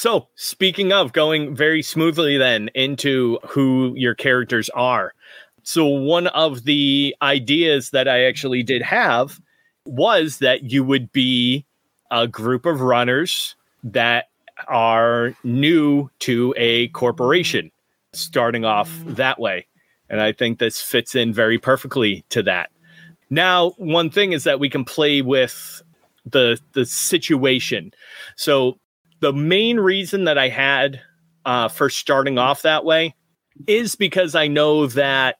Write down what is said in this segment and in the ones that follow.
So, speaking of going very smoothly then into who your characters are. So, one of the ideas that I actually did have was that you would be a group of runners that are new to a corporation, starting off that way. And I think this fits in very perfectly to that. Now, one thing is that we can play with the the situation. So the main reason that I had uh, for starting off that way is because I know that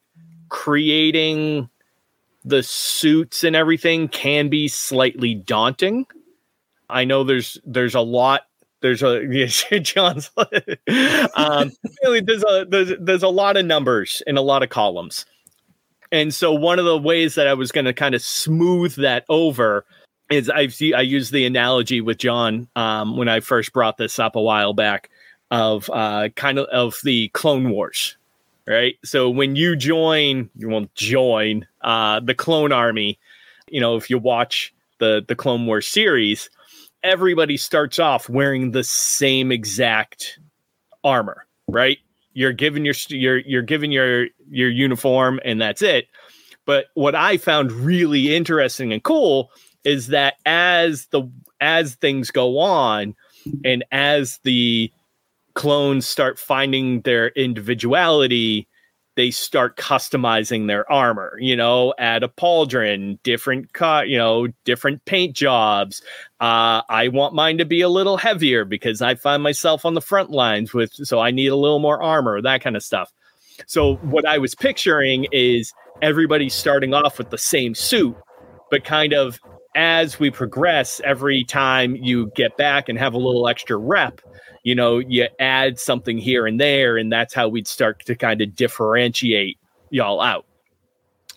creating the suits and everything can be slightly daunting. I know there's there's a lot there's a John's um, there's a there's, there's a lot of numbers in a lot of columns. And so one of the ways that I was going to kind of smooth that over is I see I use the analogy with John um, when I first brought this up a while back of uh, kind of of the Clone Wars, right? So when you join, you won't join uh, the Clone Army. You know, if you watch the the Clone Wars series, everybody starts off wearing the same exact armor, right? You're given your you're you're given your your uniform, and that's it. But what I found really interesting and cool is that as the as things go on and as the clones start finding their individuality they start customizing their armor you know add a pauldron different cut you know different paint jobs. Uh, i want mine to be a little heavier because i find myself on the front lines with so i need a little more armor that kind of stuff. So what i was picturing is everybody starting off with the same suit but kind of as we progress, every time you get back and have a little extra rep, you know, you add something here and there, and that's how we'd start to kind of differentiate y'all out.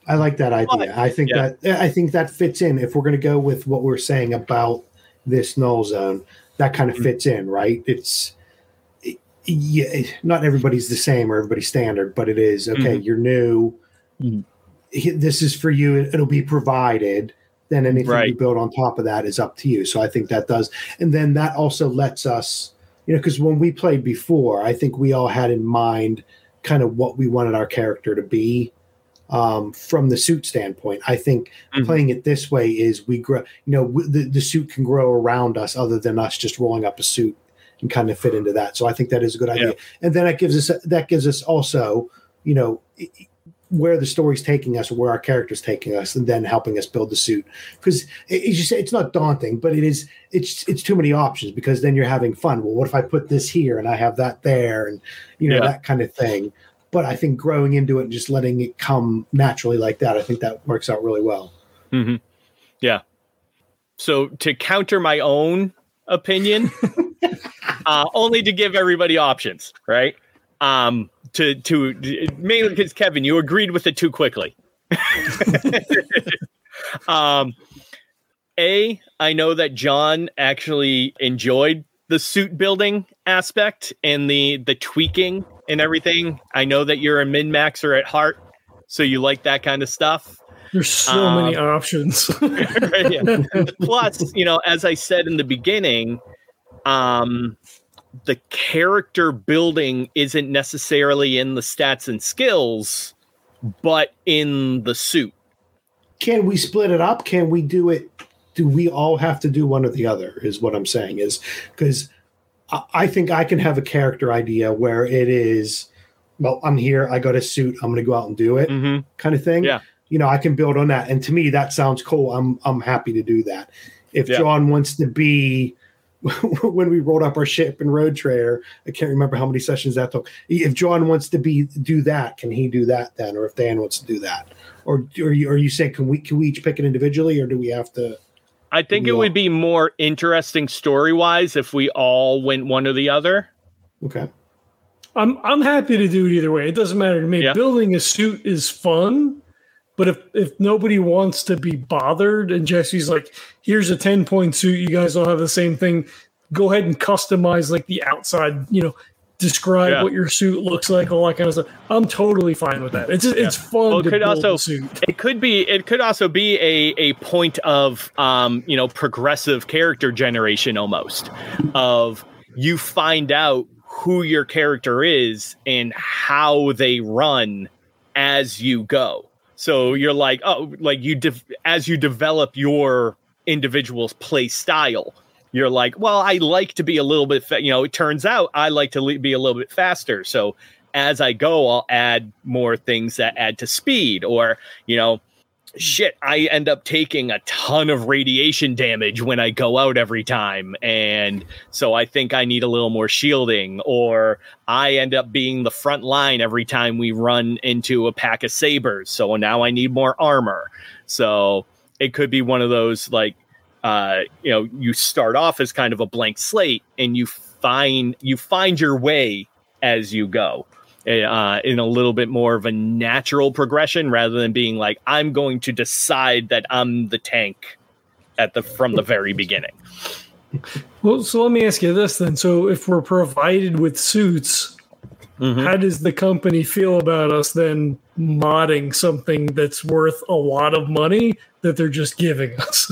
I like that idea. I think yeah. that I think that fits in. If we're going to go with what we're saying about this null zone, that kind of mm-hmm. fits in, right? It's yeah, not everybody's the same or everybody's standard, but it is okay. Mm-hmm. You're new. Mm-hmm. This is for you. It'll be provided then anything right. you build on top of that is up to you. So I think that does, and then that also lets us, you know, because when we played before, I think we all had in mind kind of what we wanted our character to be um, from the suit standpoint. I think mm-hmm. playing it this way is we grow, you know, w- the, the suit can grow around us other than us just rolling up a suit and kind of fit into that. So I think that is a good idea. Yeah. And then that gives us, that gives us also, you know, where the story's taking us, where our character's taking us, and then helping us build the suit. Because as you say, it's not daunting, but it is. It's it's too many options because then you're having fun. Well, what if I put this here and I have that there, and you know yeah. that kind of thing. But I think growing into it and just letting it come naturally like that, I think that works out really well. Mm-hmm. Yeah. So to counter my own opinion, uh, only to give everybody options, right? Um, to to mainly because Kevin, you agreed with it too quickly. um, a, I know that John actually enjoyed the suit building aspect and the the tweaking and everything. I know that you're a min maxer at heart, so you like that kind of stuff. There's so um, many options. Plus, you know, as I said in the beginning, um, the character building isn't necessarily in the stats and skills, but in the suit. Can we split it up? Can we do it? Do we all have to do one or the other? Is what I'm saying. Is because I think I can have a character idea where it is, well, I'm here, I got a suit, I'm going to go out and do it, mm-hmm. kind of thing. Yeah. You know, I can build on that, and to me, that sounds cool. I'm I'm happy to do that. If yeah. John wants to be when we rolled up our ship in Road Trader. I can't remember how many sessions that took. If John wants to be do that, can he do that then? Or if Dan wants to do that, or or you, or you say can we can we each pick it individually, or do we have to? I think it all... would be more interesting story wise if we all went one or the other. Okay. I'm I'm happy to do it either way. It doesn't matter to me. Yeah. Building a suit is fun. But if if nobody wants to be bothered, and Jesse's like, "Here's a ten point suit. You guys all have the same thing. Go ahead and customize like the outside. You know, describe yeah. what your suit looks like, all that kind of stuff. I'm totally fine with that. It's it's fun. Well, it could also it could be it could also be a a point of um you know progressive character generation almost of you find out who your character is and how they run as you go. So you're like, oh, like you de- as you develop your individual's play style, you're like, well, I like to be a little bit, fa-, you know. It turns out I like to le- be a little bit faster. So as I go, I'll add more things that add to speed, or you know, shit, I end up taking a ton of radiation damage when I go out every time. And so I think I need a little more shielding, or I end up being the front line every time we run into a pack of sabers. So now I need more armor. So it could be one of those like, uh, you know, you start off as kind of a blank slate and you find you find your way as you go uh, in a little bit more of a natural progression rather than being like I'm going to decide that I'm the tank at the from the very beginning. Well, so let me ask you this then. So if we're provided with suits, mm-hmm. how does the company feel about us then modding something that's worth a lot of money that they're just giving us?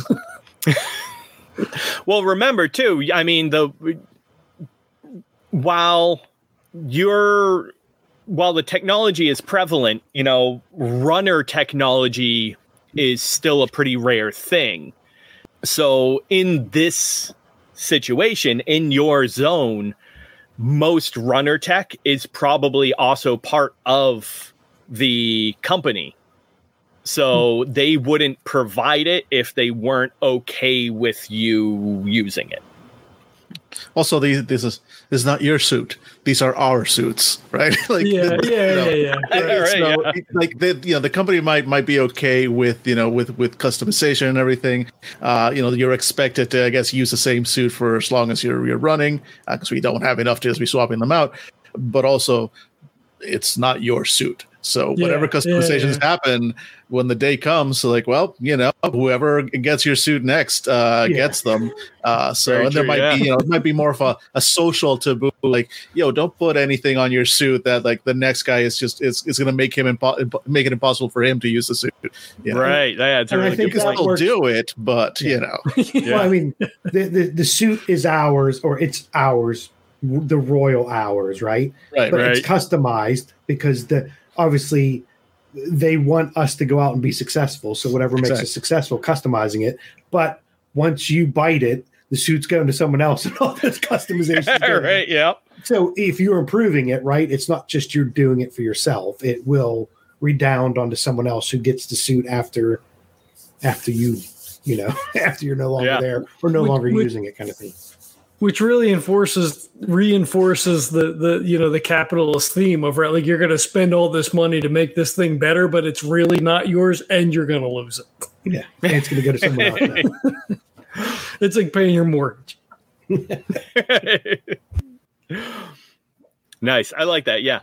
well, remember too, I mean the while you're while the technology is prevalent, you know, runner technology is still a pretty rare thing. So in this situation, in your zone, most runner tech is probably also part of the company. So hmm. they wouldn't provide it if they weren't okay with you using it. Also, these, this is this is not your suit. These are our suits, right? like, yeah, yeah, know, yeah, yeah, right, so, yeah. Like the you know the company might might be okay with you know with with customization and everything. Uh, you know, you're expected to I guess use the same suit for as long as you're you're running because uh, we don't have enough to just be swapping them out. But also, it's not your suit. So yeah, whatever customizations yeah, yeah. happen when the day comes, so like, well, you know, whoever gets your suit next uh, gets them. Uh, so Very and there true, might be, you know, it might be more of a, a social taboo, like, yo, don't put anything on your suit that like the next guy is just it's, it's going to make him impo- make it impossible for him to use the suit. You know? Right. Yeah. It's really I think people do it, but you know, well, I mean, the, the the suit is ours or it's ours the royal hours, right? Right. But right. it's customized because the obviously they want us to go out and be successful. So whatever makes exactly. us successful, customizing it. But once you bite it, the suit's going to someone else and all this customization. right. Yeah. So if you're improving it, right, it's not just you're doing it for yourself. It will redound onto someone else who gets the suit after after you, you know, after you're no longer yeah. there or no longer using it kind of thing which really enforces reinforces the the you know the capitalist theme of right like you're going to spend all this money to make this thing better but it's really not yours and you're going to lose it. Yeah it's going to go to someone else it's like paying your mortgage. Nice i like that yeah.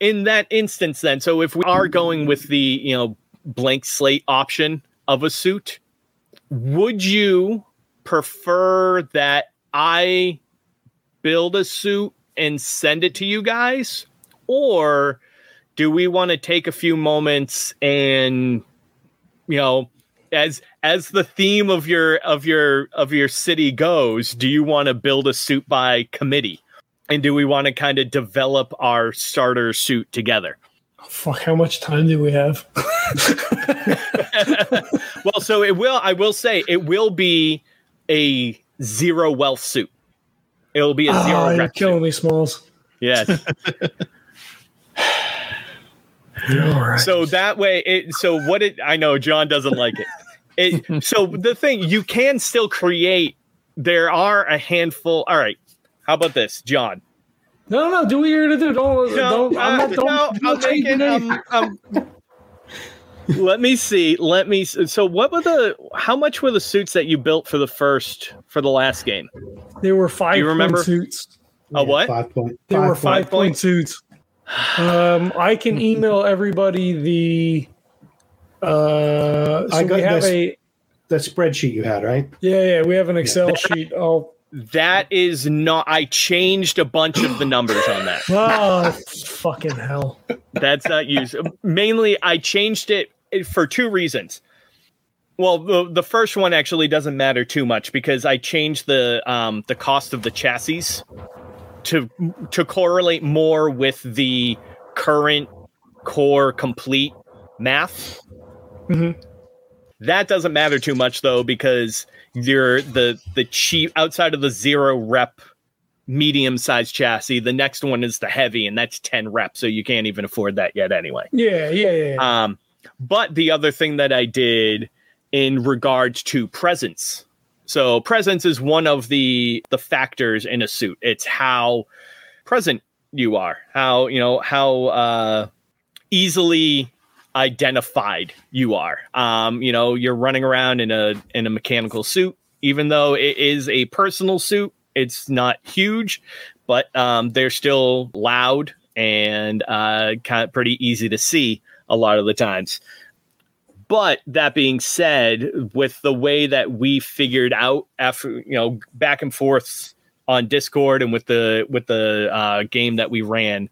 In that instance then so if we are going with the you know blank slate option of a suit would you prefer that I build a suit and send it to you guys? Or do we want to take a few moments and you know as as the theme of your of your of your city goes do you want to build a suit by committee? And do we want to kind of develop our starter suit together? Oh, fuck how much time do we have? Well so it will i will say it will be a zero wealth suit. It'll be a oh, zero. You're killing me, Smalls. Yes. right. So that way, it. So what it? I know John doesn't like it. It. so the thing you can still create. There are a handful. All right. How about this, John? No, no, do what you're gonna do. Don't. No, don't, I'm not, uh, don't, no, don't I'm making. I'm, um, I'm, um, let me see. Let me. So, what were the? How much were the suits that you built for the first for the last game? They were five. Do you remember suits? A what? Five point. They five were five point, point suits. Um, I can email everybody the. Uh, so I got we have this, a the spreadsheet you had, right? Yeah, yeah, we have an Excel yeah. sheet. Oh, that is not. I changed a bunch of the numbers on that. oh, fucking hell! That's not used. Mainly, I changed it for two reasons. Well, the, the first one actually doesn't matter too much because I changed the um, the cost of the chassis to to correlate more with the current core complete math. Mhm. That doesn't matter too much though because you're the the cheap outside of the zero rep medium sized chassis. The next one is the heavy, and that's ten reps, so you can't even afford that yet anyway. Yeah, yeah, yeah. yeah. Um, but the other thing that I did in regards to presence. So presence is one of the the factors in a suit. It's how present you are, how you know how uh, easily identified you are. Um, you know, you're running around in a in a mechanical suit, even though it is a personal suit. It's not huge, but um, they're still loud and uh, kind of pretty easy to see a lot of the times. But that being said, with the way that we figured out after you know back and forth on Discord and with the with the uh, game that we ran,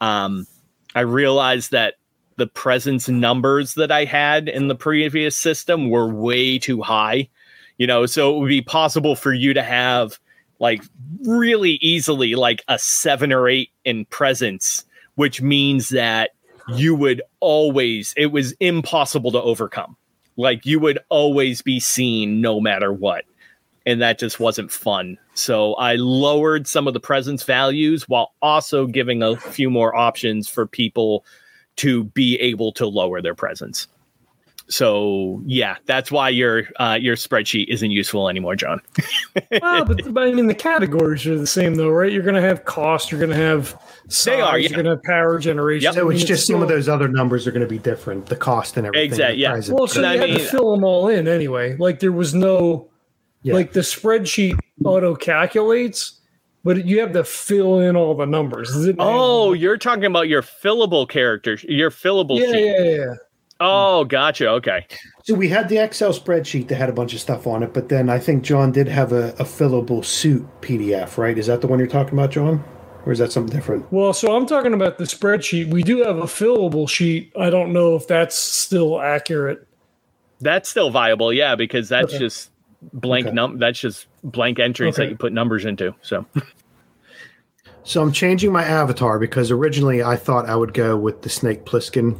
um, I realized that the presence numbers that I had in the previous system were way too high. You know, so it would be possible for you to have like really easily like a seven or eight in presence, which means that you would always it was impossible to overcome. Like you would always be seen no matter what. And that just wasn't fun. So i lowered some of the presence values while also giving a few more options for people to be able to lower their presence so yeah that's why your uh, your spreadsheet isn't useful anymore john well, but, but I mean, the categories are the same, though, right? You're going to have cost. You're going to have size, They are, yeah. You're going to have power generation. Yep. So it's just some of those other numbers are going to be different. The cost and everything. Exact- the yeah. Well, so I you had mean- to fill them all in anyway. Like there was no, Yeah. like the spreadsheet auto calculates, but you have to fill in all the numbers. Is it- oh you're talking about your fillable characters your fillable yeah, sheet yeah, yeah, yeah. Oh gotcha okay So we had the Excel spreadsheet that had a bunch of stuff on it, but then I think John did have a, a fillable suit PDF, right? Is that the one you're talking about, John? Or is that something different? Well, so I'm talking about the spreadsheet. We do have a fillable sheet. I don't know if that's still accurate. That's still viable, yeah, because that's Okay. just blank Okay. num that's just blank entries that you put numbers into. So So I'm changing my avatar because originally I thought I would go with the Snake Plissken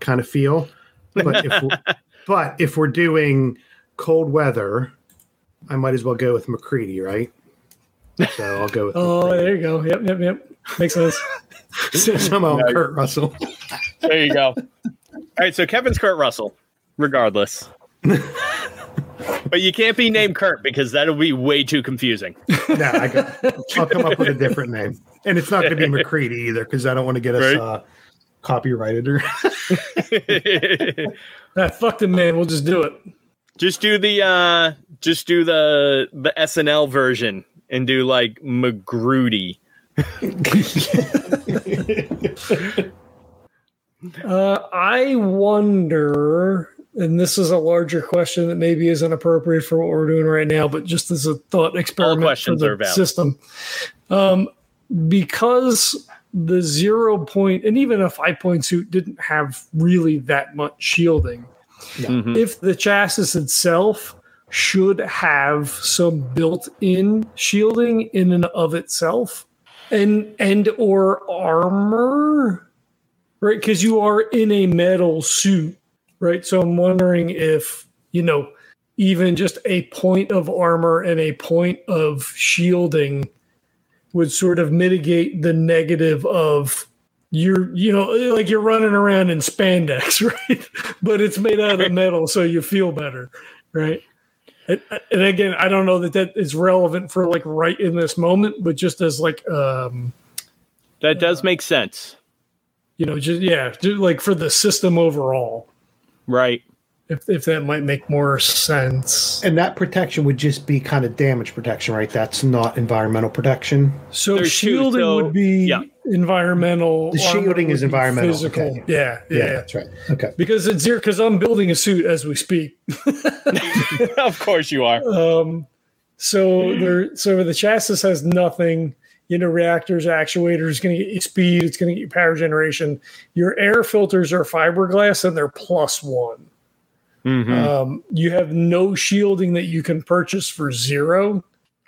kind of feel. But if we're, but if we're doing cold weather, I might as well go with MacReady, right? So I'll go with Oh, MacReady. there you go. Yep, yep, yep. Makes sense. somehow I'm Kurt Russell. there you go. All right, so Kevin's Kurt Russell, regardless. but you can't be named Kurt because that'll be way too confusing. no, I got, I'll come up with a different name, and it's not going to be MacReady either because I don't want to get us Right. uh, copyrighted or. Ah, fuck them, man. We'll just do it. just do the uh just do the the SNL version and do like McGrudy. Uh, I wonder, and this is a larger question that maybe isn't appropriate for what we're doing right now, but just as a thought experiment questions for the are valid. system, um, because the zero point and even a five point suit didn't have really that much shielding. Mhm. If the chassis itself should have some built-in shielding in and of itself, and and or armor right? Because you are in a metal suit, right? So I'm wondering if, you know, even just a point of armor and a point of shielding would sort of mitigate the negative of you're, you know, like you're running around in spandex, right? but it's made out of metal, so you feel better, right? And, and again, I don't know that that is relevant for like right in this moment, but just as like, um, That does make sense. you know, just yeah, just like for the system overall, Right. If if that might make more sense. And that protection would just be kind of damage protection, right? That's not environmental protection. So There's two, shielding so- would be yeah. environmental. The shielding is environmental, Physical. okay. Yeah, yeah, yeah. that's right. Okay. Because it's here because I'm building a suit as we speak. of course you are. Um, so there, so the chassis has nothing. You know, reactors, actuators, going to get you speed. It's going to get you power generation. Your air filters are fiberglass, and they're plus one. Mm-hmm. Um, you have no shielding that you can purchase for zero.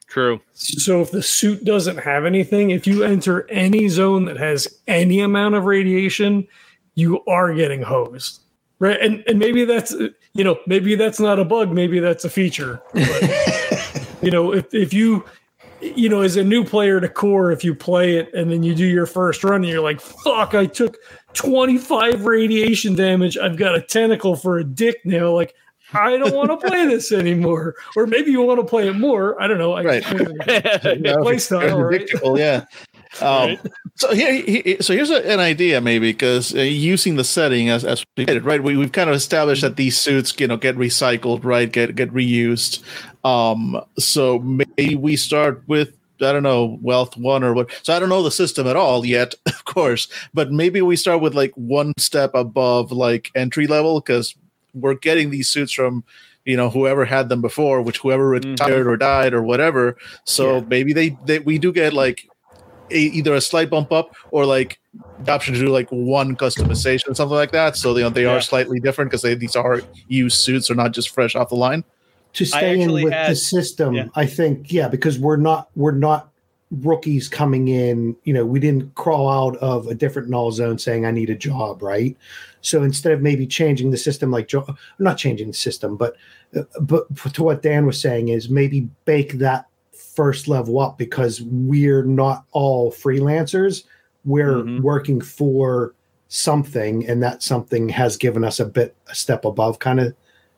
True. So if the suit doesn't have anything, if you enter any zone that has any amount of radiation, you are getting hosed. Right. And and maybe that's you know, maybe that's not a bug, maybe that's a feature. But, you know, if if you you know, as a new player to core, if you play it and then you do your first run and you're like, fuck, I took 25 radiation damage. I've got a tentacle for a dick now. Like, I don't want to play this anymore. Or maybe you want to play it more. I don't know. I right. play style, right? Yeah. Um, right. So here, so here's a, an idea, maybe because uh, using the setting as as we did, right? We, we've kind of established that these suits, you know, get recycled, right? Get get reused. Um, so maybe we start with I don't know, wealth one or what. So I don't know the system at all yet, of course, but maybe we start with like one step above like entry level because we're getting these suits from you know whoever had them before, which whoever mm-hmm. retired mm-hmm. or died or whatever. So yeah. maybe they, they we do get like a, either a slight bump up or like the option to do like one customization, or something like that. So you know they yeah. are slightly different because these are used suits, are not just fresh off the line to stay in with had, the system yeah. i think yeah because we're not we're not rookies coming in you know we didn't crawl out of a different null zone saying i need a job right so instead of maybe changing the system like jo- not changing the system but uh, but to what dan was saying is maybe bake that first level up because we're not all freelancers we're mm-hmm. working for something and that something has given us a bit a step above kind of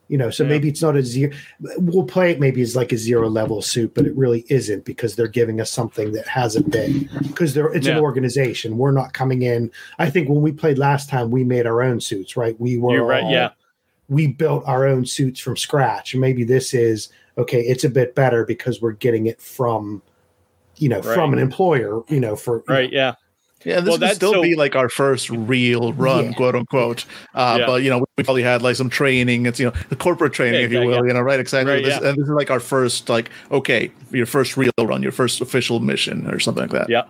you know so yeah. maybe it's not a zero we'll play it maybe as like a zero level suit but it really isn't because they're giving us something that hasn't been because they're it's yeah. an organization. We're not coming in. I think when we played last time we made our own suits right? We were You're right all, yeah. we built our own suits from scratch. Maybe this is okay it's a bit better because we're getting it from you know right. from an employer you know for right know, yeah yeah, this well, would still so, be like our first real run, yeah. quote unquote. Uh, yeah. But you know, we probably had like some training. It's you know the corporate training, yeah, if you will. You know, right? Exactly. Right, this, and this is like our first, like, okay, your first real run, your first official mission, or something like that. Yeah.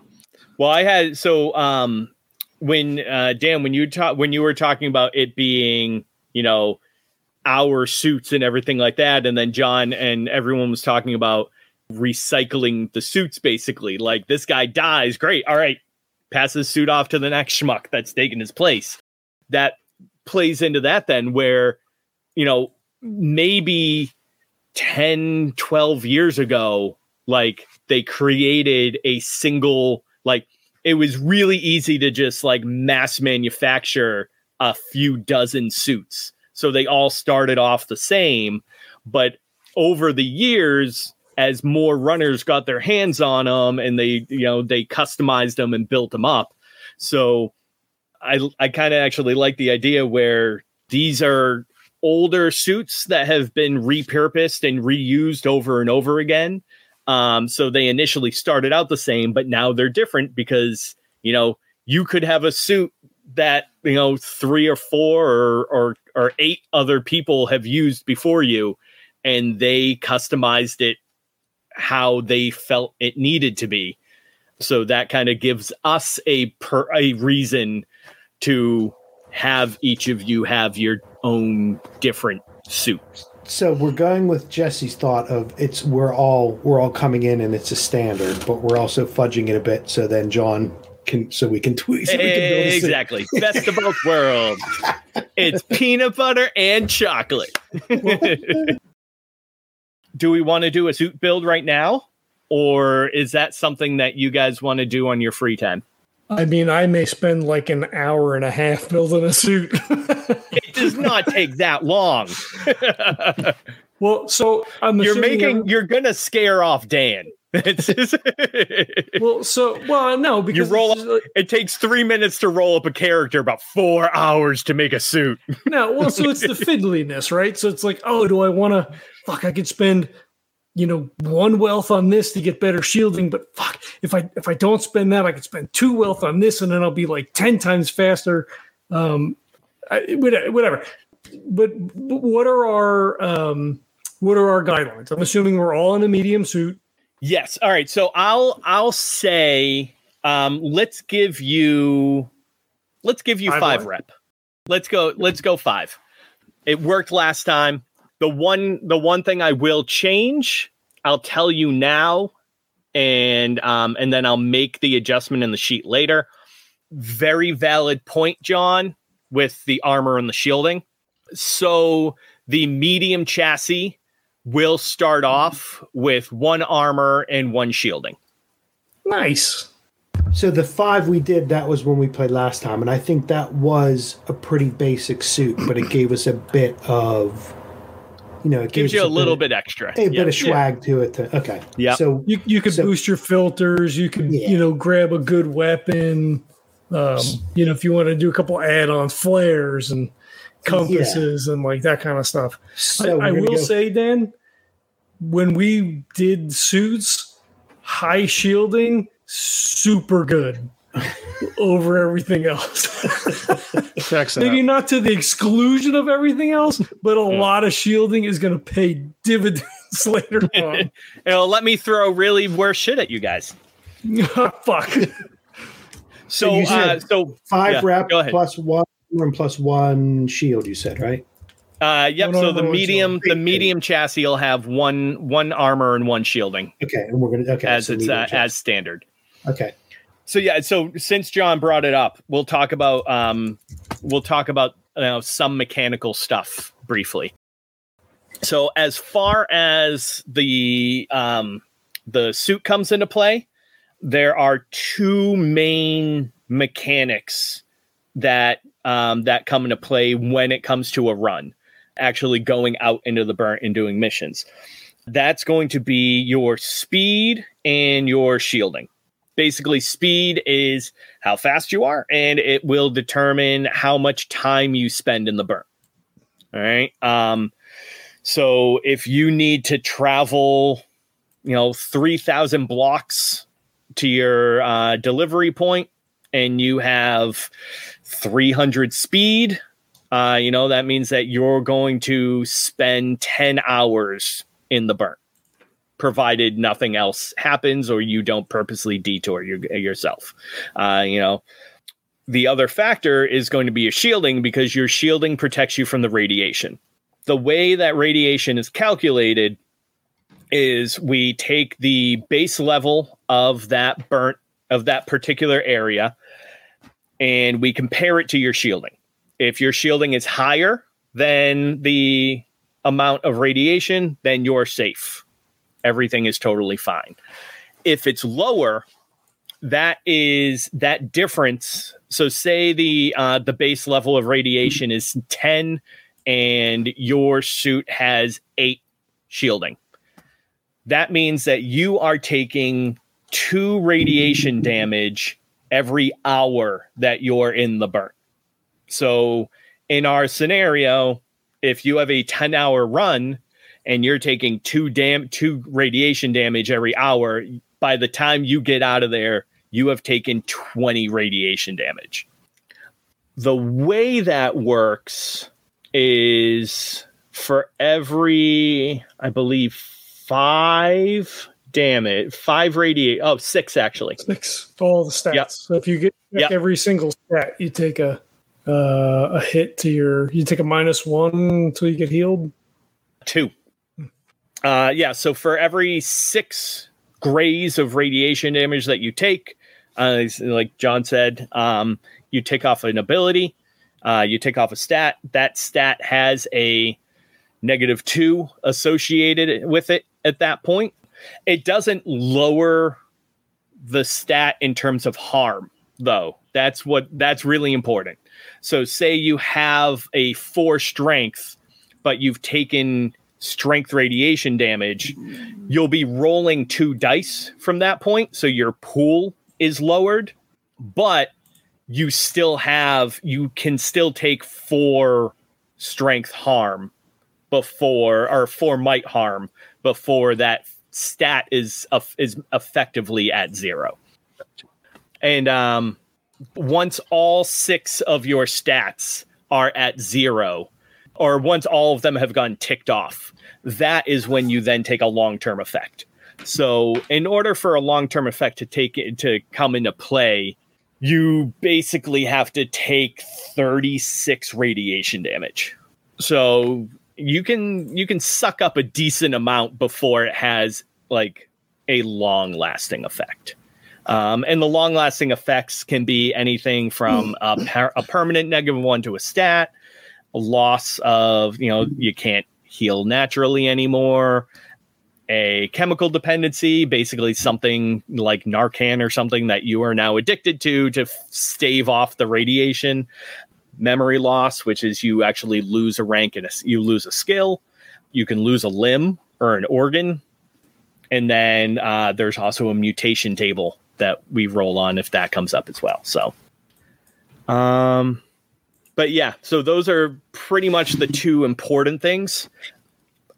Well, I had so um when uh Dan, when you talk when you were talking about it being, you know, our suits and everything like that, and then John and everyone was talking about recycling the suits basically like this guy dies great all right pass his suit off to the next schmuck that's taking his place. That plays into that then where, you know, maybe 10, 12 years ago, like they created a single, like it was really easy to just like mass manufacture a few dozen suits. So they all started off the same. But over the years, as more runners got their hands on them and they you know they customized them and built them up. So i i kind of actually like the idea where these are older suits that have been repurposed and reused over and over again. Um so they initially started out the same but now they're different because you know you could have a suit that you know three or four or or, or eight other people have used before you and they customized it how they felt it needed to be. So that kind of gives us a per, a reason to have each of you have your own different suits. So we're going with Jesse's thought of it's we're all we're all coming in and it's a standard, but we're also fudging it a bit so then John can so we can tweak so exactly best of both worlds. It's peanut butter and chocolate. do we want to do a suit build right now? Or is that something that you guys want to do on your free time? I mean, I may spend like an hour and a half building a suit. it does not take that long. well, so I'm you're making I'm, you're gonna scare off Dan. well, so well, no, because you roll up, like, it takes three minutes to roll up a character, about four hours to make a suit. no, well, so it's the fiddliness, right? So it's like, oh, do I want to? Fuck, I could spend, you know, one wealth on this to get better shielding, but fuck, if I if I don't spend that, I could spend two wealth on this, and then I'll be like ten times faster. Um, I, whatever. But, but what are our um, what are our guidelines? I'm assuming we're all in a medium suit Yes. All right. So I'll I'll say um, let's give you let's give you five, five rep. Let's go. Let's go five. It worked last time. The one the one thing I will change, I'll tell you now, and um, and then I'll make the adjustment in the sheet later. Very valid point, John, with the armor and the shielding. So the medium chassis will start off with one armor and one shielding. Nice. So the five we did that was when we played last time, and I think that was a pretty basic suit, but it gave us a bit of, you know, it gives you a, a little bit, bit extra, a bit of swag yeah. to it. To, okay, yeah. So you you could so, boost your filters. You could yeah. you know grab a good weapon. Um, you know, if you want to do a couple add-on flares and compasses yeah. and like that kind of stuff. So I, I will go. say, Dan, when we did suits, high shielding super good over everything else. Maybe not to the exclusion of everything else, but a yeah. lot of shielding is going to pay dividends later on. It'll let me throw really worse shit at you guys. Fuck. So, uh, so five yeah, rep plus one and plus one shield. You said right? Uh, yep. so the medium, the medium chassis will have one one armor and one shielding. Okay, and we're gonna okay as so it's uh, as standard. Okay. So yeah, so since John brought it up, we'll talk about um, we'll talk about you know, some mechanical stuff briefly. So as far as the um, the suit comes into play, there are two main mechanics that um, that come into play when it comes to a run, actually going out into the burn and doing missions. That's going to be your speed and your shielding basically speed is how fast you are and it will determine how much time you spend in the burn. All right um so if you need to travel you know 3000 blocks to your uh, delivery point and you have 300 speed uh, you know that means that you're going to spend 10 hours in the burn provided nothing else happens or you don't purposely detour your, yourself. Uh, you know, the other factor is going to be your shielding because your shielding protects you from the radiation. The way that radiation is calculated is we take the base level of that burnt of that particular area and we compare it to your shielding. If your shielding is higher than the amount of radiation, then you're safe everything is totally fine. If it's lower, that is that difference. So say the uh, the base level of radiation is 10 and your suit has 8 shielding. That means that you are taking 2 radiation damage every hour that you're in the burn. So in our scenario, if you have a 10 hour run, and you're taking two dam two radiation damage every hour, by the time you get out of there, you have taken 20 radiation damage. The way that works is for every, I believe, five damage, five radiate, oh, six actually. Six, all the stats. Yep. So if you get yep. every single stat, you take a uh, a hit to your, you take a minus one until you get healed. Two. Uh, yeah, so for every six grays of radiation damage that you take, uh, like John said, um, you take off an ability, uh, you take off a stat. That stat has a negative two associated with it at that point. It doesn't lower the stat in terms of harm, though. That's what that's really important. So, say you have a four strength, but you've taken strength radiation damage, you'll be rolling two dice from that point. So your pool is lowered, but you still have, you can still take four strength harm before, or four might harm before that stat is, is effectively at zero. And um, once all six of your stats are at zero, or once all of them have gone ticked off, that is when you then take a long term effect. So, in order for a long term effect to take it to come into play, you basically have to take 36 radiation damage. So you can you can suck up a decent amount before it has like a long lasting effect. Um, and the long lasting effects can be anything from a, per- a permanent negative one to a stat, loss of, you know, you can't heal naturally anymore, a chemical dependency, basically something like Narcan or something that you are now addicted to to stave off the radiation, memory loss, which is you actually lose a rank and you lose a skill. You can lose a limb or an organ. And then uh, there's also a mutation table that we roll on if that comes up as well. So, um, but yeah, so those are pretty much the two important things.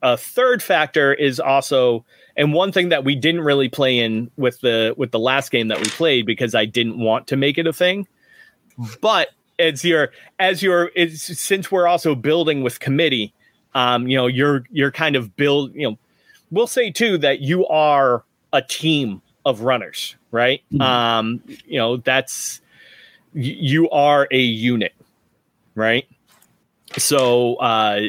A third factor is also, and one thing that we didn't really play in with the with the last game that we played because I didn't want to make it a thing, but as you're as you're it's, since we're also building with committee, um, you know, you're you're kind of build, you know, we'll say too that you are a team of runners, right? Mm-hmm. Um, you know, that's you are a unit, right? So uh,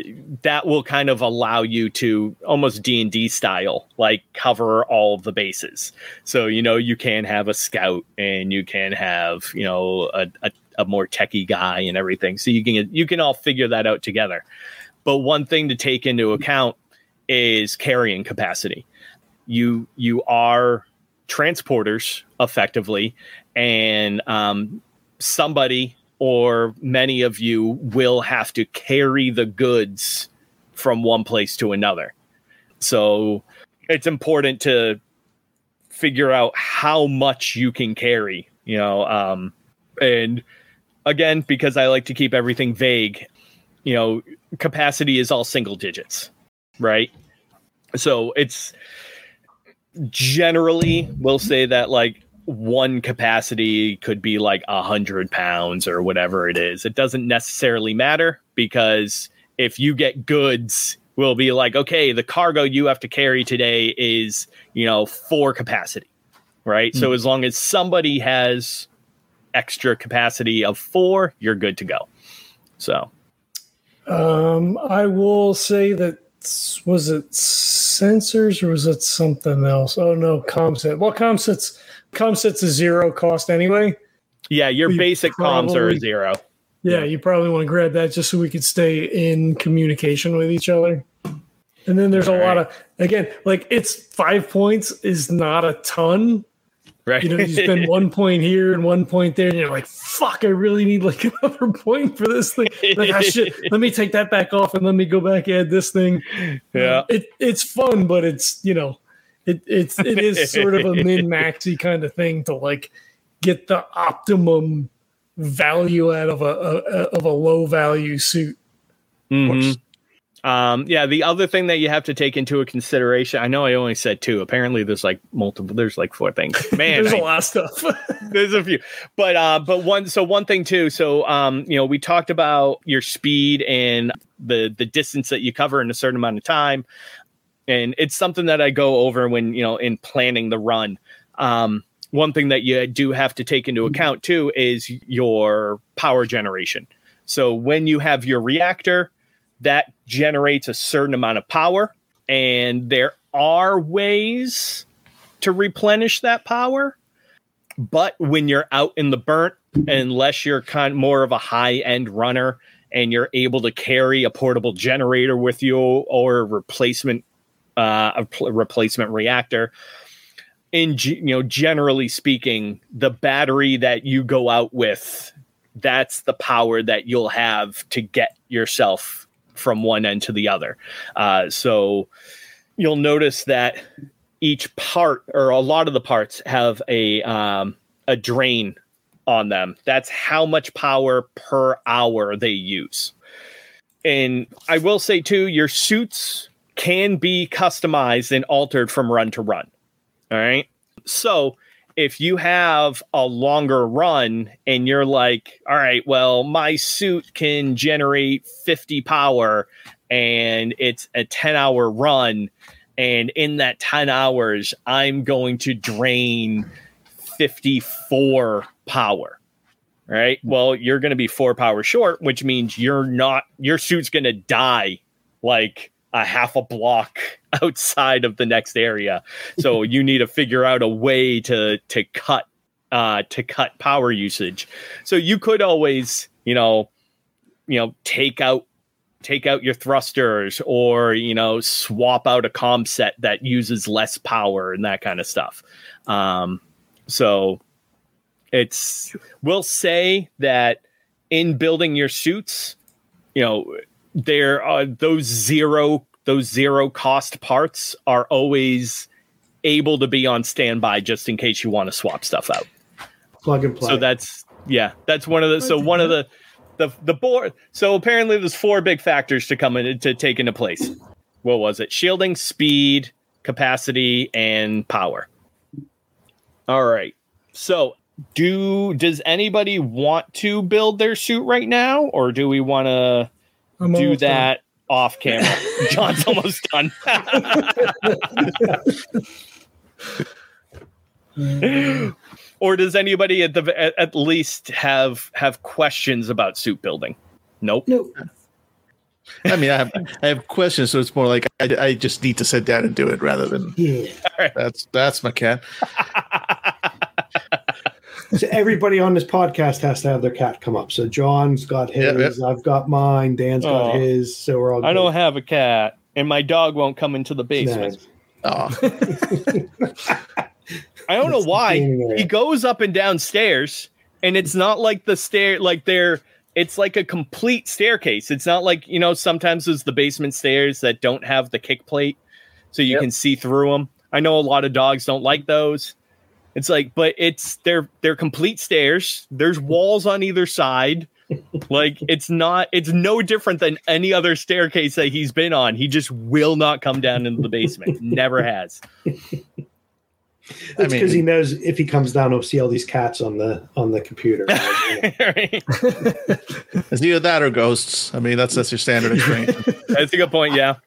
that will kind of allow you to almost D and D style, like cover all the bases. So you know you can have a scout, and you can have you know a, a, a more techie guy and everything. So you can you can all figure that out together. But one thing to take into account is carrying capacity. You you are transporters effectively, and um, somebody or many of you will have to carry the goods from one place to another. So it's important to figure out how much you can carry, you know. Um, and again, because I like to keep everything vague, you know, capacity is all single digits, right? So it's generally, we'll say that like one capacity could be like a hundred pounds or whatever it is. It doesn't necessarily matter because if you get goods, we'll be like, okay, the cargo you have to carry today is, you know, four capacity, right? Mm-hmm. So hmm. as long as somebody has extra capacity of four, you're good to go. So, um, I will say that was it sensors or was it something else? Oh no, comset. Well, comsets comset's a zero cost anyway. Yeah, your you basic probably, comms are a zero. Yeah, yeah, you probably want to grab that just so we could stay in communication with each other. And then there's All a right. lot of again, like it's five points is not a ton. Right. You know, you spend one point here and one point there, and you're like, fuck, I really need like another point for this thing. Like, I should let me take that back off and let me go back add this thing. Yeah. It it's fun, but it's you know, it it's it is sort of a min maxy kind of thing to like get the optimum value out of a, a of a low value suit. Mm-hmm. Um, yeah, the other thing that you have to take into a consideration, I know I only said two. Apparently, there's like multiple. There's like four things. Man, there's I, a lot of stuff. there's a few, but uh, but one. So one thing too. So um, you know, we talked about your speed and the the distance that you cover in a certain amount of time and it's something that I go over when you know in planning the run. Um, one thing that you do have to take into account too is your power generation. So when you have your reactor, that generates a certain amount of power, and there are ways to replenish that power. But when you're out in the burnt, unless you're kind of more of a high end runner and you're able to carry a portable generator with you or a replacement uh, a pl- replacement reactor. In you know, generally speaking, the battery that you go out with, that's the power that you'll have to get yourself from one end to the other. Uh, so you'll notice that each part or a lot of the parts have a um, a drain on them. That's how much power per hour they use. And I will say too, your suits can be customized and altered from run to run. All right. So if you have a longer run and you're like, all right, well, my suit can generate 50 power and it's a 10 hour run. And in that 10 hours, I'm going to drain 54 power. right? Well, you're going to be four power short, which means you're not, your suit's going to die like a half a block outside of the next area. So you need to figure out a way to, to cut, uh, to cut power usage. So you could always, you know, you know, take out take out your thrusters or you know swap out a com set that uses less power and that kind of stuff um, so it's we'll say that in building your suits you know there are those zero those zero cost parts are always able to be on standby just in case you want to swap stuff out. Plug and play. so that's yeah that's one of the so one of the the the board so apparently there's four big factors to come in to take into place. What was it? Shielding speed capacity and power. All right so do does anybody want to build their suit right now or do we want to do that? done. Off camera. John's almost done. Or does anybody at the at, at least have have questions about suit building? Nope. Nope. I mean, I have I have questions, so it's more like I, I just need to sit down and do it rather than yeah. That's that's my cat. So everybody on this podcast has to have their cat come up. So John's got his, yep, yep. I've got mine, Dan's got oh, his. So we're all. I good. don't have a cat, and my dog won't come into the basement. No. Oh. I don't know why he goes up and down stairs, and it's not like the stair like they're. It's like a complete staircase. It's not like you know sometimes there's the basement stairs that don't have the kick plate, so you yep. can see through them. I know a lot of dogs don't like those. It's like, but it's they're they're complete stairs. There's walls on either side. like it's not it's no different than any other staircase that he's been on. He just will not come down into the basement. Never has. That's because he knows if he comes down, he'll see all these cats on the on the computer. it's either that or ghosts. I mean, that's that's your standard experience. that's a good point. Yeah.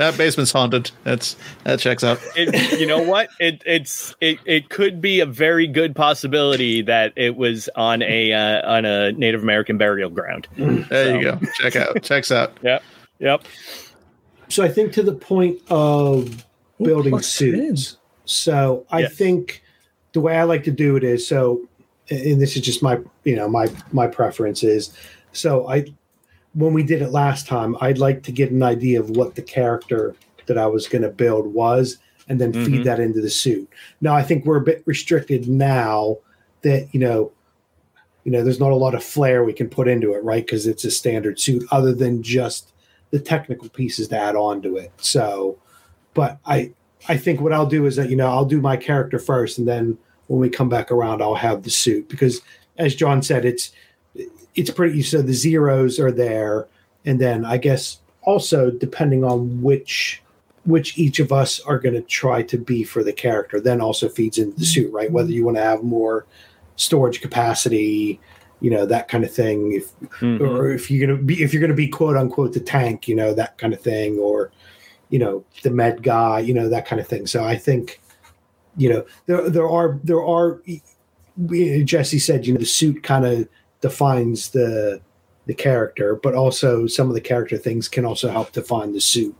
That basement's haunted. That's that checks out. It, you know what? It it's it, it could be a very good possibility that it was on a uh, on a Native American burial ground. There so. you go. Check out. Checks out. Yep. Yep. So I think to the point of building suits so I yes. think the way I like to do it is so, and this is just my you know my my preference is so I when we did it last time I'd like to get an idea of what the character that I was going to build was and then mm-hmm. feed that into the suit. Now I think we're a bit restricted now that you know you know there's not a lot of flair we can put into it right because it's a standard suit other than just the technical pieces to add on to it. So but I I think what I'll do is that you know I'll do my character first, and then when we come back around, I'll have the suit because, as John said, it's it's pretty. So the zeros are there, and then I guess also depending on which which each of us are going to try to be for the character, then also feeds into the suit, right? Whether you want to have more storage capacity, you know that kind of thing, if mm-hmm. or if you're gonna be if you're gonna be quote unquote the tank, you know that kind of thing, or you know the med guy you know that kind of thing so i think you know there there are there are jesse said you know the suit kind of defines the the character but also some of the character things can also help define the suit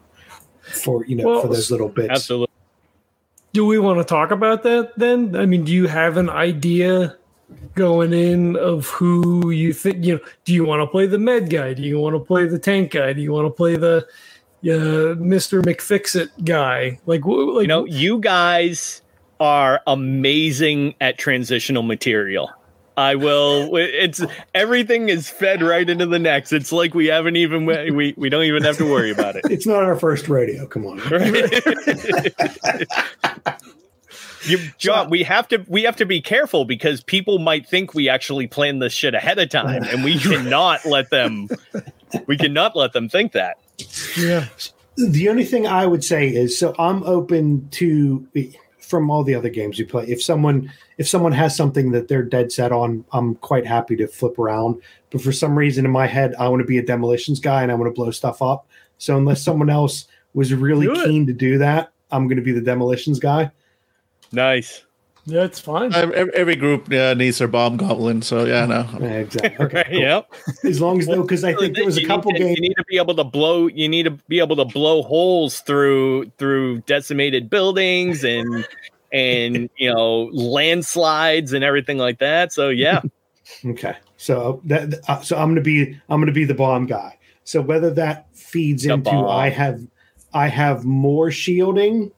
for you know well, for those little bits absolutely do we want to talk about that then i mean do you have an idea going in of who you think you know do you want to play the med guy do you want to play the tank guy do you want to play the uh, Mr. McFixit guy. Like, like you know, you guys are amazing at transitional material. I will. It's everything is fed right into the next. It's like we haven't even we we don't even have to worry about it. It's not our first radio. Come on. you, John, we have to we have to be careful because people might think we actually plan this shit ahead of time, and we cannot let them. We cannot let them think that. Yeah. The only thing I would say is so I'm open to from all the other games you play. If someone if someone has something that they're dead set on, I'm quite happy to flip around. But for some reason in my head, I want to be a demolitions guy and I want to blow stuff up. So unless someone else was really keen to do that, I'm going to be the demolitions guy. Nice. That's fine. Every, every group uh, needs their bomb goblin, so yeah, no. Yeah, exactly. Okay, cool. Yep. As long as though, because I think there was a couple to, games. You need to be able to blow. You need to be able to blow holes through through decimated buildings and and you know landslides and everything like that. So yeah, Okay, so that uh, so I'm gonna be I'm gonna be the bomb guy. So whether that feeds The into bomb. I have I have more shielding,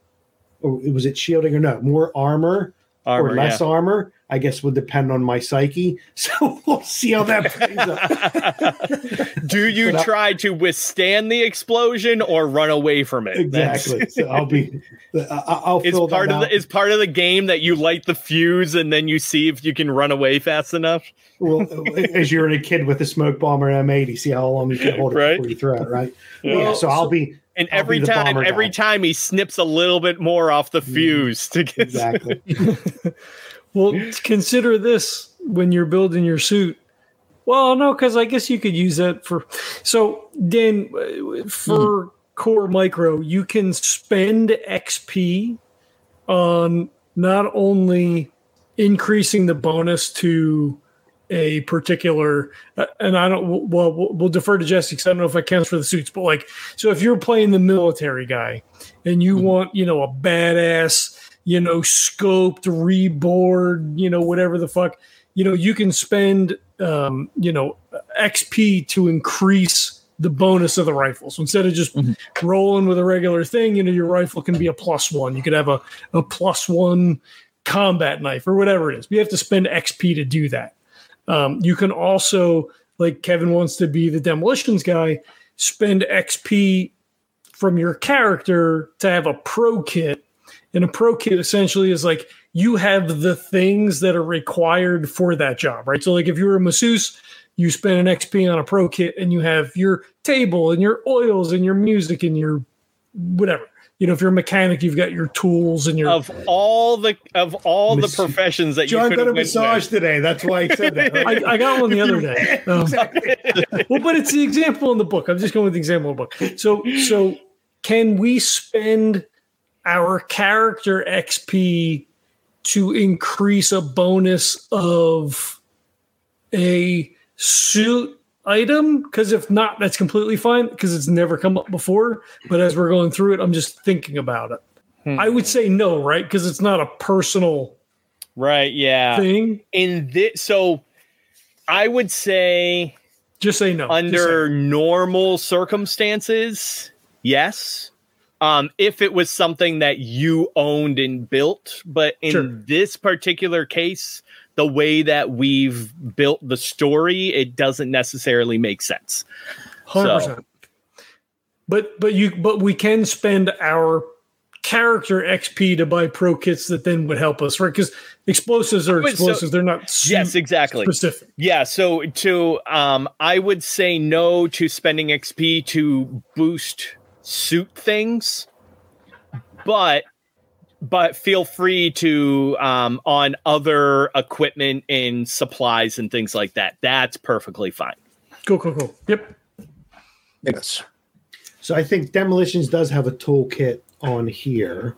or was it shielding or no more armor, Armor, or less yeah. armor? I guess would depend on my psyche. So we'll see how that plays out. Do you But I- try to withstand the explosion or run away from it? Exactly. So I'll be. I- I'll It's fill part that of out. the it's part of the game that you light the fuse and then you see if you can run away fast enough. well, as you're a kid with a smoke bomb or an M80, see how long you can hold it Right. before you throw it, right? Yeah. Yeah. so I'll be And I'll every time every guy. time he snips a little bit more off the Mhm. fuse to get exactly. Well, consider this when you're building your suit. Well, no, because I guess you could use that for. So, Dan, for Core Micro, you can spend XP on not only increasing the bonus to a particular, uh, and I don't. Well, we'll, we'll defer to Jesse because I don't know if it counts for the suits, but like, so if you're playing the military guy and you want, you know, a badass, you know, scoped, reboard, you know, whatever the fuck, you know, you can spend, um, you know, XP to increase the bonus of the rifle. So instead of just Mhm. rolling with a regular thing, you know, your rifle can be a plus one. You could have a, a plus one combat knife or whatever it is. You have to spend XP to do that. Um, you can also, like Kevin wants to be the demolitions guy, spend XP from your character to have a pro kit. And a pro kit essentially is like you have the things that are required for that job, right? So, like if you're a masseuse, you spend an XP on a pro kit and you have your table and your oils and your music and your whatever. You know, if you're a mechanic, you've got your tools and your of all the of all the professions that John you could got a have massage today. That's why I said that. Right? I, I got one the other day. Um, Exactly. well, but it's the example in the book. I'm just going with the example in the book. So, so can we spend our character XP to increase a bonus of a suit item? Because if not, that's completely fine because it's never come up before. But as we're going through it, I'm just thinking about it. Hmm. I would say no, right? Because it's not a personal Right, yeah. thing. In this so I would say Just say no. Under say- normal circumstances, yes. Um, if it was something that you owned and built, but in Sure. this particular case, the way that we've built the story, it doesn't necessarily make sense. Hundred So- percent. But but you but we can spend our character XP to buy pro kits that then would help us, right? Because explosives are Wait, so- explosives; they're not su- Yes, exactly. specific. Yeah, so to um I would say no to spending XP to boost suit things. But but feel free to um on other equipment and supplies and things like that. That's perfectly fine. Cool, cool, cool. Yep. Yes. So I think demolitions does have a toolkit on here.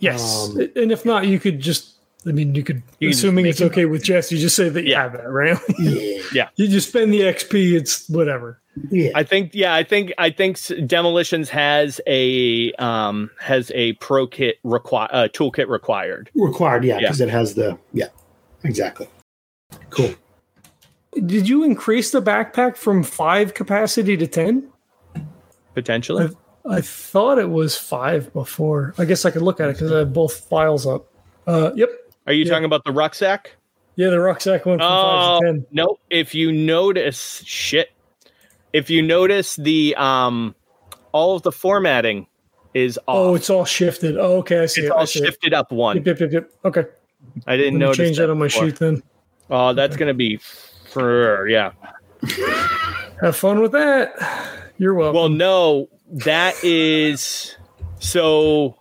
Yes, Um, and if not, you could just. I mean, you could, You assuming it's okay with Jess, you just say that you Yeah. have that, right? Yeah. you just spend the XP. It's whatever. Yeah. I think yeah, I think I think demolitions has a um has a pro kit require uh, toolkit required. Required, yeah, Yeah. because it has the yeah, exactly. Cool. Did you increase the backpack from five capacity to ten? Potentially. I've- I thought it was five before. I guess I could look at it because I have both files up. Uh, yep. Are you yeah. talking about the rucksack? Yeah, the rucksack went from five to ten. nope. If you notice, shit. If you notice the um, all of the formatting is off. Oh, it's all shifted. Oh, okay. I see it's it. All see it. shifted up one. Yep, yep, yep, yep. Okay. I didn't notice change that on my before. sheet then. Oh, that's gonna be for yeah. Have fun with that. You're welcome. Well, no, that is so.